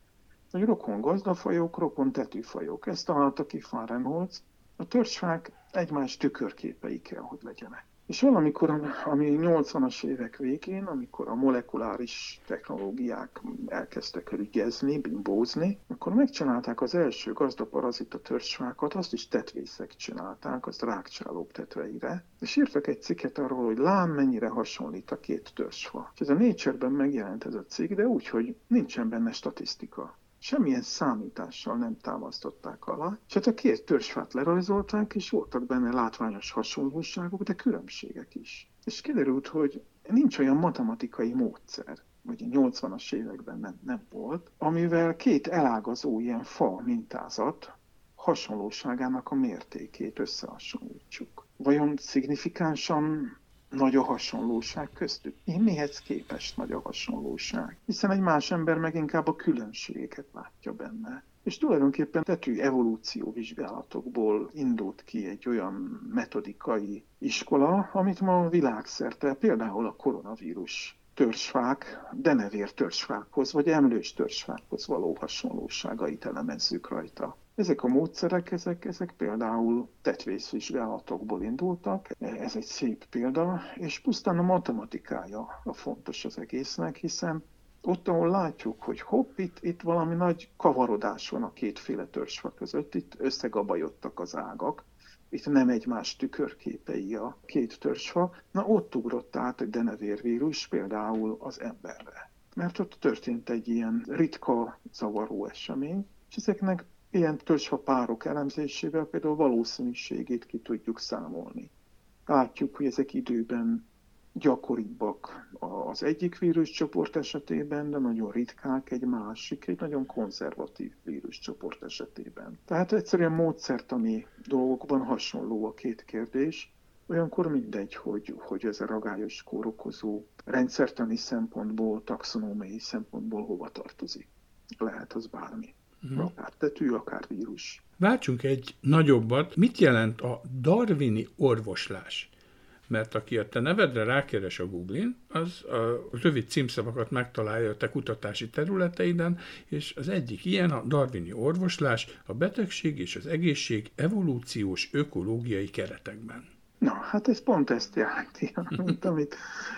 hogy rokon gazdafajok, rokon tetűfajok. Ezt találta ki Reynolds. A törzsfák egymás tükörképei kell, hogy legyenek. És valamikor, ami 80-as évek végén, amikor a molekuláris technológiák elkezdtek rügyezni, bimbózni, akkor megcsinálták az első gazdaparazita törzsfákat, azt is tetvészek csinálták, az rákcsálók tetveire, és írtak egy cikket arról, hogy lám mennyire hasonlít a két törzsfa. És ez a Nature-ben megjelent ez a cikk, de úgy, hogy nincsen benne statisztika semmilyen számítással nem támasztották alá, és hát a két törzsfát lerajzolták, és voltak benne látványos hasonlóságok, de különbségek is. És kiderült, hogy nincs olyan matematikai módszer, vagy a 80-as években nem, nem volt, amivel két elágazó ilyen fa mintázat hasonlóságának a mértékét összehasonlítsuk. Vajon szignifikánsan nagy a hasonlóság köztük. Én mihez képest nagy a hasonlóság? Hiszen egy más ember meg inkább a különbségeket látja benne. És tulajdonképpen tetű evolúció vizsgálatokból indult ki egy olyan metodikai iskola, amit ma világszerte, például a koronavírus törzsfák, denevér törzsfákhoz, vagy emlős törzsfákhoz való hasonlóságait elemezzük rajta. Ezek a módszerek, ezek, ezek például tetvészvizsgálatokból indultak, ez egy szép példa, és pusztán a matematikája a fontos az egésznek, hiszen ott, ahol látjuk, hogy hopp, itt, itt valami nagy kavarodás van a kétféle törzsfa között, itt összegabajodtak az ágak, itt nem egymás tükörképei a két törzsfa, na ott ugrott át egy denevérvírus például az emberre. Mert ott történt egy ilyen ritka, zavaró esemény, és ezeknek Ilyen törzsfa párok elemzésével például valószínűségét ki tudjuk számolni. Látjuk, hogy ezek időben gyakoribbak az egyik víruscsoport esetében, de nagyon ritkák egy másik, egy nagyon konzervatív víruscsoport esetében. Tehát egyszerűen módszertani dolgokban hasonló a két kérdés, olyankor mindegy, hogy, hogy ez a ragályos kórokozó rendszertani szempontból, taxonómiai szempontból hova tartozik. Lehet az bármi. Uh-huh. Akár tetű, akár vírus. Váltsunk egy nagyobbat. Mit jelent a darwini orvoslás? Mert aki a te nevedre rákeres a Google-in, az a rövid címszavakat megtalálja a te kutatási területeiden, és az egyik ilyen a darwini orvoslás, a betegség és az egészség evolúciós ökológiai keretekben. Na, hát ez pont ezt jelenti, mint amit,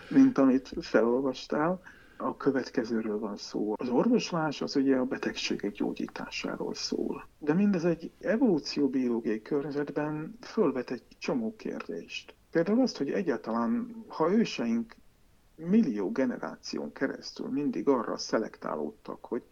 mint amit felolvastál a következőről van szó. Az orvoslás az ugye a betegségek gyógyításáról szól. De mindez egy evolúcióbiológiai környezetben fölvet egy csomó kérdést. Például azt, hogy egyáltalán, ha őseink millió generáción keresztül mindig arra szelektálódtak, hogy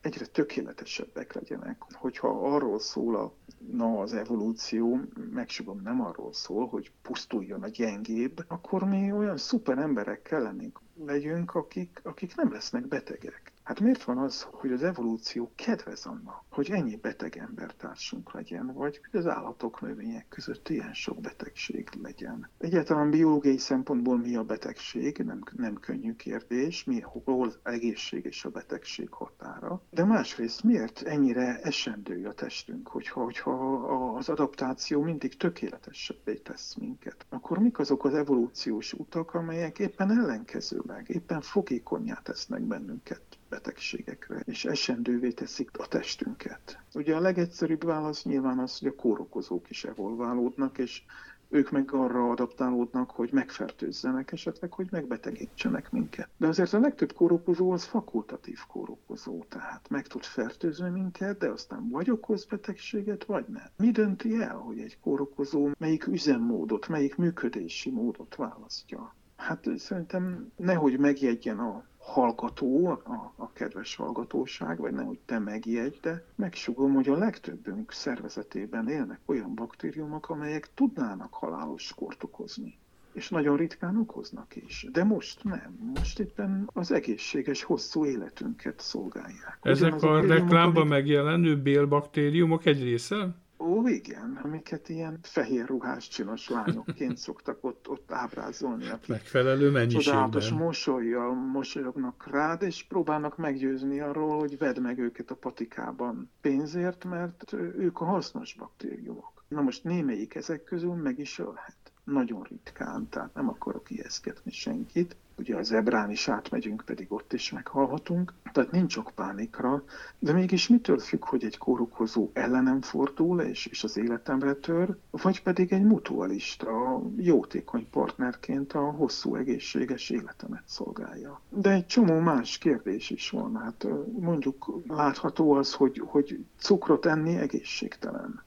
egyre tökéletesebbek legyenek. Hogyha arról szól a, na, az evolúció, megsugom nem arról szól, hogy pusztuljon a gyengébb, akkor mi olyan szuper emberek kellenénk legyünk, akik, akik nem lesznek betegek. Hát miért van az, hogy az evolúció kedvez annak, hogy ennyi beteg embertársunk legyen, vagy hogy az állatok, növények között ilyen sok betegség legyen? Egyáltalán biológiai szempontból mi a betegség? Nem, nem könnyű kérdés, mi, hol egészség és a betegség határa. De másrészt miért ennyire esendő a testünk, hogyha, hogyha az adaptáció mindig tökéletesebbé tesz minket? Akkor mik azok az evolúciós utak, amelyek éppen ellenkezőleg, éppen fogékonyá tesznek bennünket? Betegségekre, és esendővé teszik a testünket. Ugye a legegyszerűbb válasz nyilván az, hogy a kórokozók is evolválódnak, és ők meg arra adaptálódnak, hogy megfertőzzenek esetleg, hogy megbetegítsenek minket. De azért a legtöbb kórokozó az fakultatív kórokozó, tehát meg tud fertőzni minket, de aztán vagy okoz betegséget, vagy nem. Mi dönti el, hogy egy kórokozó melyik üzemmódot, melyik működési módot választja? Hát szerintem nehogy megjegyen a hallgató, a, a kedves hallgatóság, vagy nem, hogy te megijedj, de megsugom, hogy a legtöbbünk szervezetében élnek olyan baktériumok, amelyek tudnának halálos kort okozni. És nagyon ritkán okoznak is. De most nem. Most éppen az egészséges, hosszú életünket szolgálják. Ezek a reklámban amik... megjelenő bélbaktériumok egy része? Ó, igen, amiket ilyen fehér ruhás csinos lányokként szoktak ott, ott ábrázolni. Megfelelő mennyiségben. Csodálatos mosolyjal mosolyognak rád, és próbálnak meggyőzni arról, hogy vedd meg őket a patikában pénzért, mert ők a hasznos baktériumok. Na most némelyik ezek közül meg is ölhet. Nagyon ritkán, tehát nem akarok ijeszgetni senkit, ugye az ebrán is átmegyünk, pedig ott is meghalhatunk, tehát nincs ok pánikra, de mégis mitől függ, hogy egy kórokozó ellenem fordul és, és az életemre tör, vagy pedig egy mutualista, jótékony partnerként a hosszú egészséges életemet szolgálja. De egy csomó más kérdés is van, hát mondjuk látható az, hogy, hogy cukrot enni egészségtelen.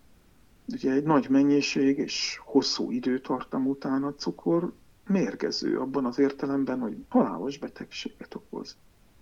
Ugye egy nagy mennyiség és hosszú időtartam után a cukor mérgező abban az értelemben, hogy halálos betegséget okoz.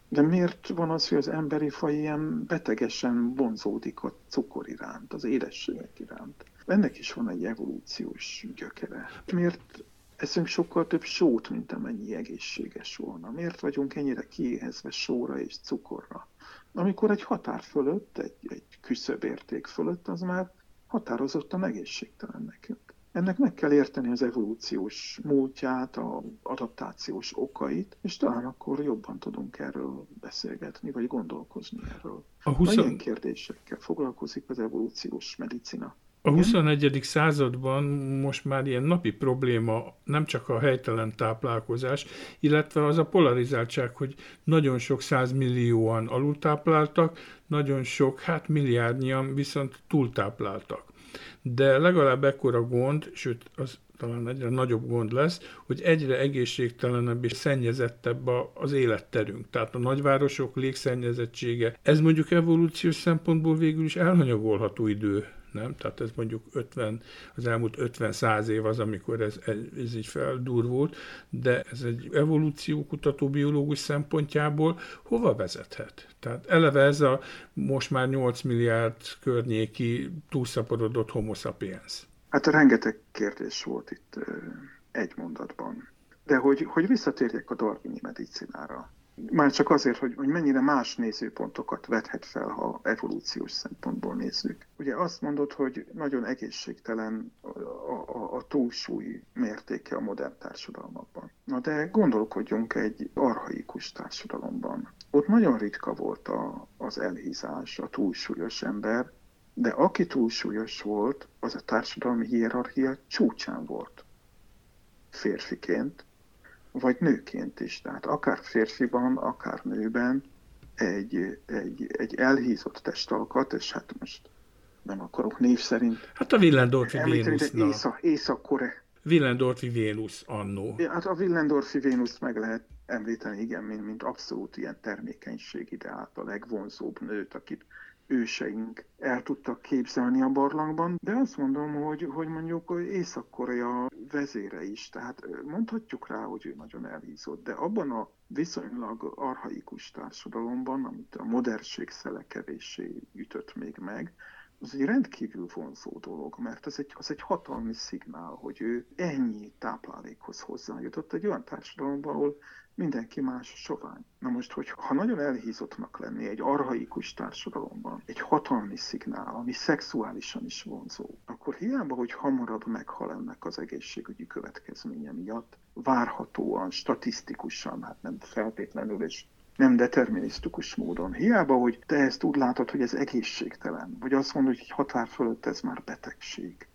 De miért van az, hogy az emberi faj ilyen betegesen vonzódik a cukor iránt, az édességek iránt? Ennek is van egy evolúciós gyökere. Miért eszünk sokkal több sót, mint amennyi egészséges volna? Miért vagyunk ennyire kiéhezve sóra és cukorra? Amikor egy határ fölött, egy, egy küszöbérték fölött, az már határozottan egészségtelen nekünk. Ennek meg kell érteni az evolúciós múltját, az adaptációs okait, és talán akkor jobban tudunk erről beszélgetni, vagy gondolkozni erről. A 20... Ilyen kérdésekkel foglalkozik az evolúciós medicina. A 21. században most már ilyen napi probléma nem csak a helytelen táplálkozás, illetve az a polarizáltság, hogy nagyon sok százmillióan alultápláltak, nagyon sok, hát milliárdnyian viszont túltápláltak de legalább ekkora gond, sőt, az talán egyre nagyobb gond lesz, hogy egyre egészségtelenebb és szennyezettebb az életterünk. Tehát a nagyvárosok légszennyezettsége, ez mondjuk evolúciós szempontból végül is elhanyagolható idő nem? Tehát ez mondjuk 50, az elmúlt 50-100 év az, amikor ez, ez így feldurvult, de ez egy evolúciókutató biológus szempontjából hova vezethet? Tehát eleve ez a most már 8 milliárd környéki túlszaporodott homo sapiens. Hát rengeteg kérdés volt itt egy mondatban. De hogy, hogy visszatérjek a darwini medicinára. Már csak azért, hogy, hogy mennyire más nézőpontokat vethet fel, ha evolúciós szempontból nézzük. Ugye azt mondod, hogy nagyon egészségtelen a, a, a túlsúly mértéke a modern társadalmakban. Na de gondolkodjunk egy arhaikus társadalomban. Ott nagyon ritka volt a, az elhízás, a túlsúlyos ember, de aki túlsúlyos volt, az a társadalmi hierarchia csúcsán volt. Férfiként, vagy nőként is. Tehát akár férfiban, akár nőben egy, egy, egy elhízott testalkat, és hát most nem akarok név szerint. Hát a Willendorfi Vénusz. Észak, Észak-Kore. Willendorfi Vénusz annó. Ja, hát a Willendorfi Vénuszt meg lehet említeni, igen, mint, mint abszolút ilyen termékenység ideált, a legvonzóbb nőt, akit őseink el tudtak képzelni a barlangban, de azt mondom, hogy, hogy mondjuk Észak-Korea vezére is, tehát mondhatjuk rá, hogy ő nagyon elhízott, de abban a viszonylag arhaikus társadalomban, amit a modernség szele kevéssé ütött még meg, az egy rendkívül vonzó dolog, mert ez egy, az egy hatalmi szignál, hogy ő ennyi táplálékhoz hozzájutott egy olyan társadalomban, ahol mindenki más sovány. Na most, hogy ha nagyon elhízottnak lenni egy arhaikus társadalomban, egy hatalmi szignál, ami szexuálisan is vonzó, akkor hiába, hogy hamarabb meghal ennek az egészségügyi következménye miatt, várhatóan, statisztikusan, hát nem feltétlenül, és nem determinisztikus módon. Hiába, hogy te ezt úgy látod, hogy ez egészségtelen, vagy azt mondod, hogy egy határ fölött ez már betegség.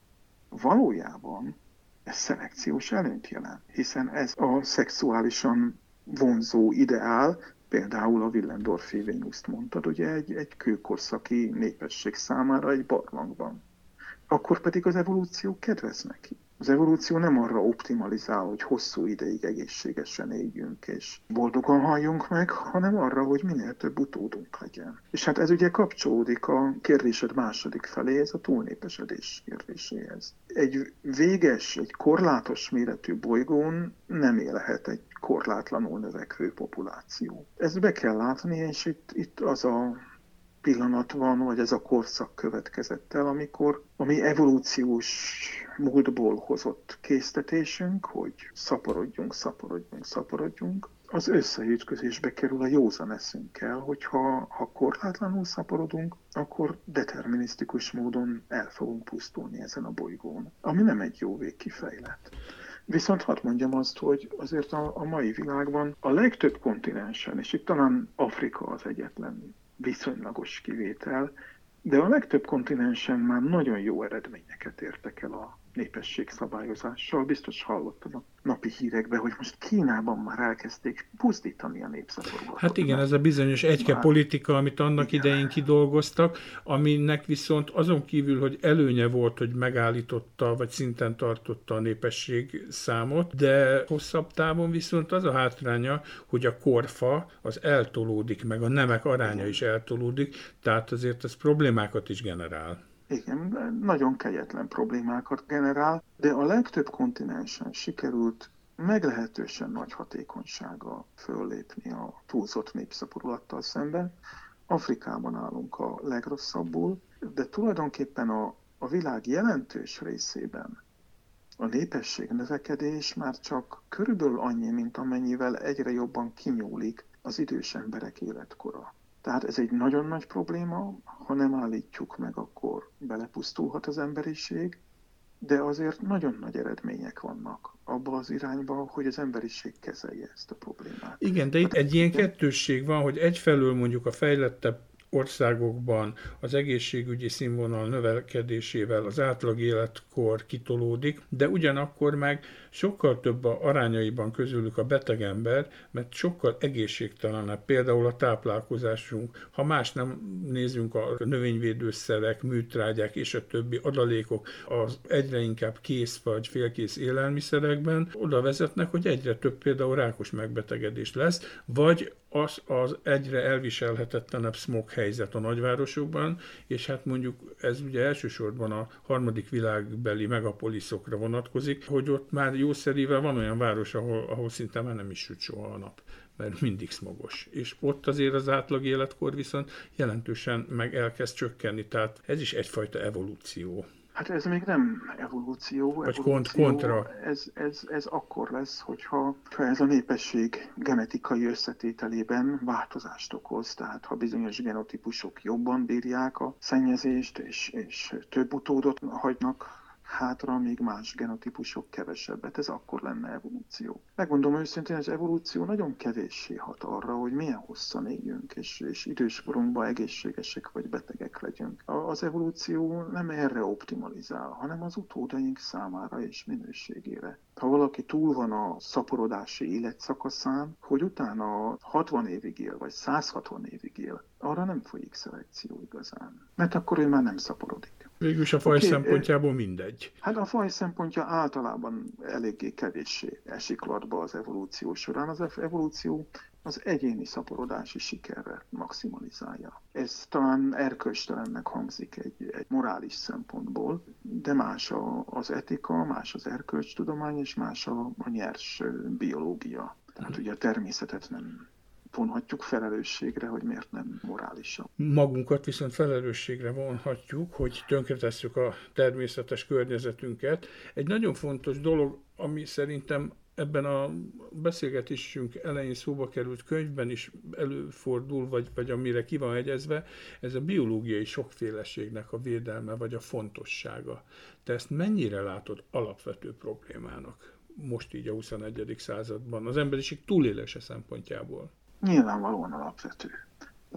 Valójában ez szelekciós előnyt jelent, hiszen ez a szexuálisan vonzó ideál, például a Willendorfi Vénuszt mondtad, ugye egy, egy kőkorszaki népesség számára egy barlangban. Akkor pedig az evolúció kedvez neki. Az evolúció nem arra optimalizál, hogy hosszú ideig egészségesen éljünk és boldogan halljunk meg, hanem arra, hogy minél több utódunk legyen. És hát ez ugye kapcsolódik a kérdésed második feléhez, a túlnépesedés kérdéséhez. Egy véges, egy korlátos méretű bolygón nem élhet egy korlátlanul növekvő populáció. Ezt be kell látni, és itt, itt az a pillanat van, vagy ez a korszak következett el, amikor a mi evolúciós múltból hozott késztetésünk, hogy szaporodjunk, szaporodjunk, szaporodjunk, az összeütközésbe kerül a józan eszünkkel, hogyha ha korlátlanul szaporodunk, akkor determinisztikus módon el fogunk pusztulni ezen a bolygón, ami nem egy jó végkifejlet. Viszont hadd mondjam azt, hogy azért a, a mai világban a legtöbb kontinensen, és itt talán Afrika az egyetlen viszonylagos kivétel, de a legtöbb kontinensen már nagyon jó eredményeket értek el a népesség szabályozással. Biztos hallottad a napi hírekben, hogy most Kínában már elkezdték pusztítani a népszabadulatot. Hát igen, ez a bizonyos egyke már... politika, amit annak igen. idején kidolgoztak, aminek viszont azon kívül, hogy előnye volt, hogy megállította, vagy szinten tartotta a népesség számot, de hosszabb távon viszont az a hátránya, hogy a korfa az eltolódik, meg a nemek aránya is eltolódik, tehát azért ez problémákat is generál. Igen, nagyon kegyetlen problémákat generál, de a legtöbb kontinensen sikerült meglehetősen nagy hatékonysága föllépni a túlzott népszaporulattal szemben. Afrikában állunk a legrosszabbul, de tulajdonképpen a, a világ jelentős részében a népesség növekedés már csak körülbelül annyi, mint amennyivel egyre jobban kinyúlik az idős emberek életkora. Tehát ez egy nagyon nagy probléma, ha nem állítjuk meg, akkor belepusztulhat az emberiség, de azért nagyon nagy eredmények vannak abba az irányba, hogy az emberiség kezelje ezt a problémát. Igen, de itt hát, egy ilyen kettősség van, hogy egyfelől mondjuk a fejlettebb országokban az egészségügyi színvonal növekedésével az átlag életkor kitolódik, de ugyanakkor meg sokkal több a arányaiban közülük a beteg ember, mert sokkal egészségtelenebb például a táplálkozásunk. Ha más nem nézünk a növényvédőszerek, műtrágyák és a többi adalékok az egyre inkább kész vagy félkész élelmiszerekben oda vezetnek, hogy egyre több például rákos megbetegedés lesz, vagy az az egyre elviselhetetlenebb smog helyzet a nagyvárosokban, és hát mondjuk ez ugye elsősorban a harmadik világbeli megapoliszokra vonatkozik, hogy ott már jószerével van olyan város, ahol, ahol szinte már nem is süt soha a nap mert mindig smogos. És ott azért az átlag életkor viszont jelentősen meg elkezd csökkenni, tehát ez is egyfajta evolúció. Hát ez még nem evolúció. Vagy evolúció, kontra. Ez, ez, ez akkor lesz, hogyha ha ez a népesség genetikai összetételében változást okoz, tehát ha bizonyos genotípusok jobban bírják a szennyezést, és, és több utódot hagynak hátra még más genotípusok kevesebbet. Ez akkor lenne evolúció. Megmondom őszintén, az evolúció nagyon kevéssé hat arra, hogy milyen hosszan éljünk, és, és időskorunkban egészségesek vagy betegek legyünk. Az evolúció nem erre optimalizál, hanem az utódaink számára és minőségére. Ha valaki túl van a szaporodási életszakaszán, hogy utána 60 évig él, vagy 160 évig él, arra nem folyik szelekció igazán. Mert akkor ő már nem szaporodik. Végülis a faj okay, szempontjából mindegy. Hát a faj szempontja általában eléggé kevéssé esik latba az evolúció során. Az evolúció az egyéni szaporodási sikerre maximalizálja. Ez talán erkölcstelennek hangzik egy, egy morális szempontból, de más a, az etika, más az erkölcstudomány, és más a, a nyers biológia. Tehát ugye a természetet nem vonhatjuk felelősségre, hogy miért nem morálisabb. Magunkat viszont felelősségre vonhatjuk, hogy tönkretesszük a természetes környezetünket. Egy nagyon fontos dolog, ami szerintem ebben a beszélgetésünk elején szóba került könyvben is előfordul, vagy, vagy amire ki van egyezve, ez a biológiai sokféleségnek a védelme, vagy a fontossága. Te ezt mennyire látod alapvető problémának most így a 21. században, az emberiség túlélése szempontjából? Nyilvánvalóan alapvető.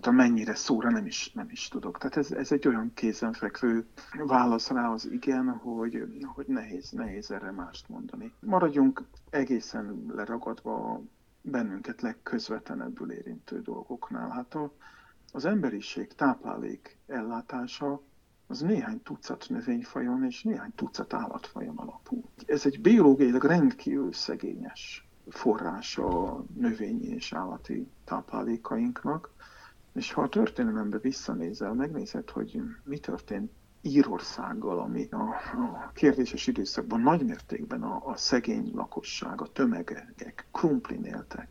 Tehát mennyire szóra nem is, nem is tudok. Tehát ez, ez egy olyan kézenfekvő válasz rá az igen, hogy, hogy nehéz, nehéz erre mást mondani. Maradjunk egészen leragadva bennünket legközvetlenebbül érintő dolgoknál. Hát a, az emberiség táplálék ellátása az néhány tucat növényfajon és néhány tucat állatfajon alapul. Ez egy biológiailag rendkívül szegényes forrása a növényi és állati táplálékainknak. És ha a történelembe visszanézel, megnézed, hogy mi történt Írországgal, ami a, a kérdéses időszakban nagymértékben a, a szegény lakosság, a tömegek krumplin éltek.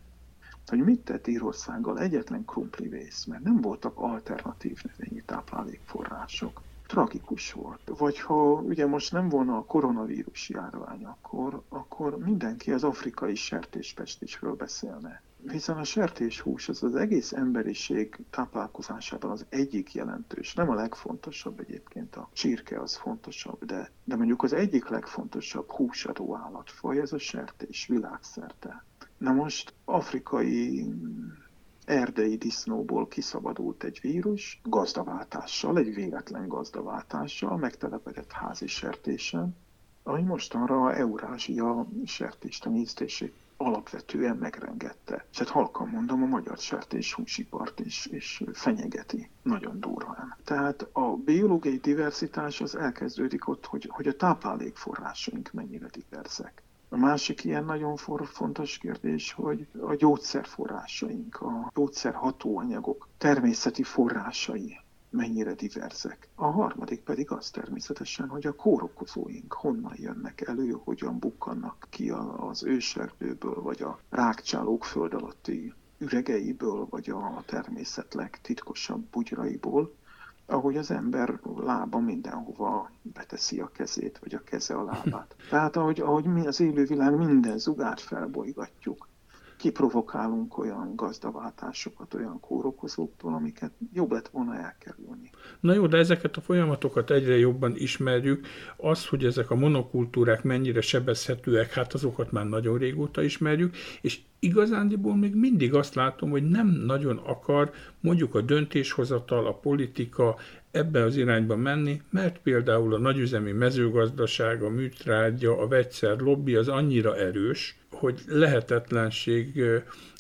Hogy mit tett Írországgal egyetlen krumplivész, mert nem voltak alternatív növényi táplálékforrások tragikus volt. Vagy ha ugye most nem volna a koronavírus járvány, akkor, akkor mindenki az afrikai sertéspestisről beszélne. hiszen a sertéshús az az egész emberiség táplálkozásában az egyik jelentős, nem a legfontosabb egyébként, a csirke az fontosabb, de, de mondjuk az egyik legfontosabb húsadó állatfaj, ez a sertés világszerte. Na most afrikai erdei disznóból kiszabadult egy vírus gazdaváltással, egy véletlen gazdaváltással, megtelepedett házi sertésen, ami mostanra Eurázsia sertéstenyésztését alapvetően megrengette. És hát halkan mondom, a magyar sertés húsipart is, és fenyegeti nagyon durván. Tehát a biológiai diversitás az elkezdődik ott, hogy, hogy a táplálékforrásaink mennyire diverzek. A másik ilyen nagyon fontos kérdés, hogy a gyógyszerforrásaink, a gyógyszer hatóanyagok természeti forrásai mennyire diverzek. A harmadik pedig az természetesen, hogy a kórokozóink honnan jönnek elő, hogyan bukkannak ki az őserdőből, vagy a rákcsálók föld alatti üregeiből, vagy a természet legtitkosabb bugyraiból, ahogy az ember lába mindenhova beteszi a kezét, vagy a keze a lábát. Tehát ahogy, ahogy mi az élővilág minden zugát felbolygatjuk, kiprovokálunk olyan gazdaváltásokat, olyan kórokozóktól, amiket jobb lett volna elkerülni. Na jó, de ezeket a folyamatokat egyre jobban ismerjük. Az, hogy ezek a monokultúrák mennyire sebezhetőek, hát azokat már nagyon régóta ismerjük, és igazándiból még mindig azt látom, hogy nem nagyon akar mondjuk a döntéshozatal, a politika ebbe az irányba menni, mert például a nagyüzemi mezőgazdaság, a műtrágya, a vegyszer lobby az annyira erős, hogy lehetetlenség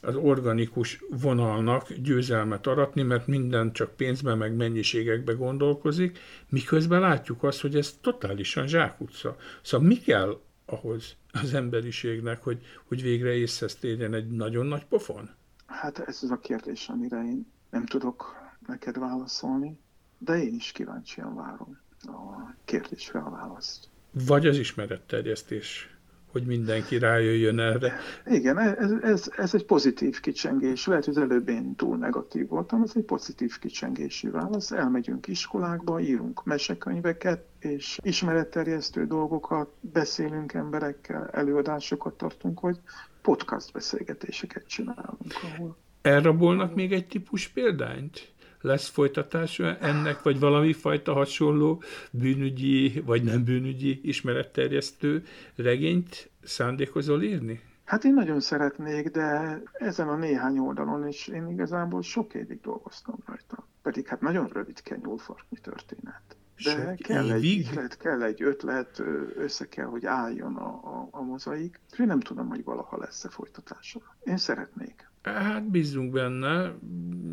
az organikus vonalnak győzelmet aratni, mert minden csak pénzben meg mennyiségekbe gondolkozik, miközben látjuk azt, hogy ez totálisan zsákutca. Szóval mi kell ahhoz az emberiségnek, hogy, hogy végre észhez térjen egy nagyon nagy pofon? Hát ez az a kérdés, amire én nem tudok neked válaszolni, de én is kíváncsian várom a kérdésre a választ. Vagy az ismeretterjesztés hogy mindenki rájöjjön erre. Igen, ez, ez, ez egy pozitív kicsengés. Lehet, hogy az előbb én túl negatív voltam, ez egy pozitív kicsengésű válasz. Elmegyünk iskolákba, írunk mesekönyveket, és ismeretterjesztő dolgokat, beszélünk emberekkel, előadásokat tartunk, hogy podcast beszélgetéseket csinálunk. Ahol... Elrabolnak még egy típus példányt? Lesz folytatása ennek, vagy valami fajta hasonló bűnügyi, vagy nem bűnügyi ismeretterjesztő regényt szándékozol írni? Hát én nagyon szeretnék, de ezen a néhány oldalon is én igazából sok évig dolgoztam rajta. Pedig hát nagyon rövid kell nyúlfarknyi történet. De sok kell egy ötlet, kell egy ötlet, össze kell, hogy álljon a, a, a mozaik. Én nem tudom, hogy valaha lesz-e folytatása. Én szeretnék. Hát bízunk benne,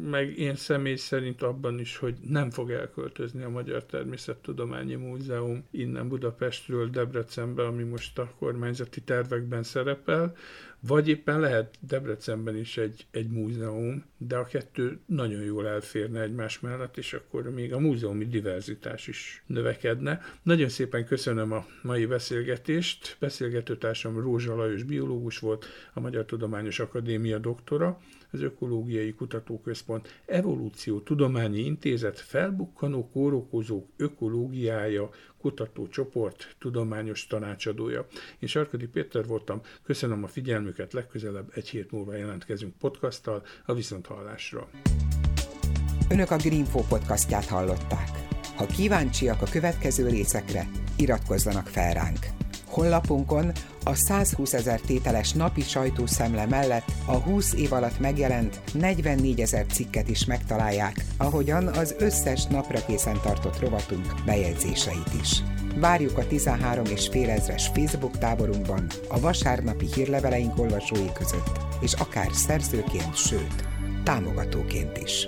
meg én személy szerint abban is, hogy nem fog elköltözni a Magyar Természettudományi Múzeum innen Budapestről Debrecenbe, ami most a kormányzati tervekben szerepel, vagy éppen lehet Debrecenben is egy, egy múzeum, de a kettő nagyon jól elférne egymás mellett, és akkor még a múzeumi diverzitás is növekedne. Nagyon szépen köszönöm a mai beszélgetést. Beszélgetőtársam Rózsa Lajos biológus volt, a Magyar Tudományos Akadémia doktora, az Ökológiai Kutatóközpont Evolúció Tudományi Intézet felbukkanó kórokozók ökológiája kutatócsoport tudományos tanácsadója. Én Sarkadi Péter voltam, köszönöm a figyelmüket, legközelebb egy hét múlva jelentkezünk podcasttal a Viszonthallásra. Önök a Greenfo podcastját hallották. Ha kíváncsiak a következő részekre, iratkozzanak fel ránk. Honlapunkon a 120 ezer tételes napi sajtószemle mellett a 20 év alatt megjelent 44 ezer cikket is megtalálják, ahogyan az összes napra készen tartott rovatunk bejegyzéseit is. Várjuk a 13 és fél ezres Facebook táborunkban, a vasárnapi hírleveleink olvasói között, és akár szerzőként, sőt, támogatóként is.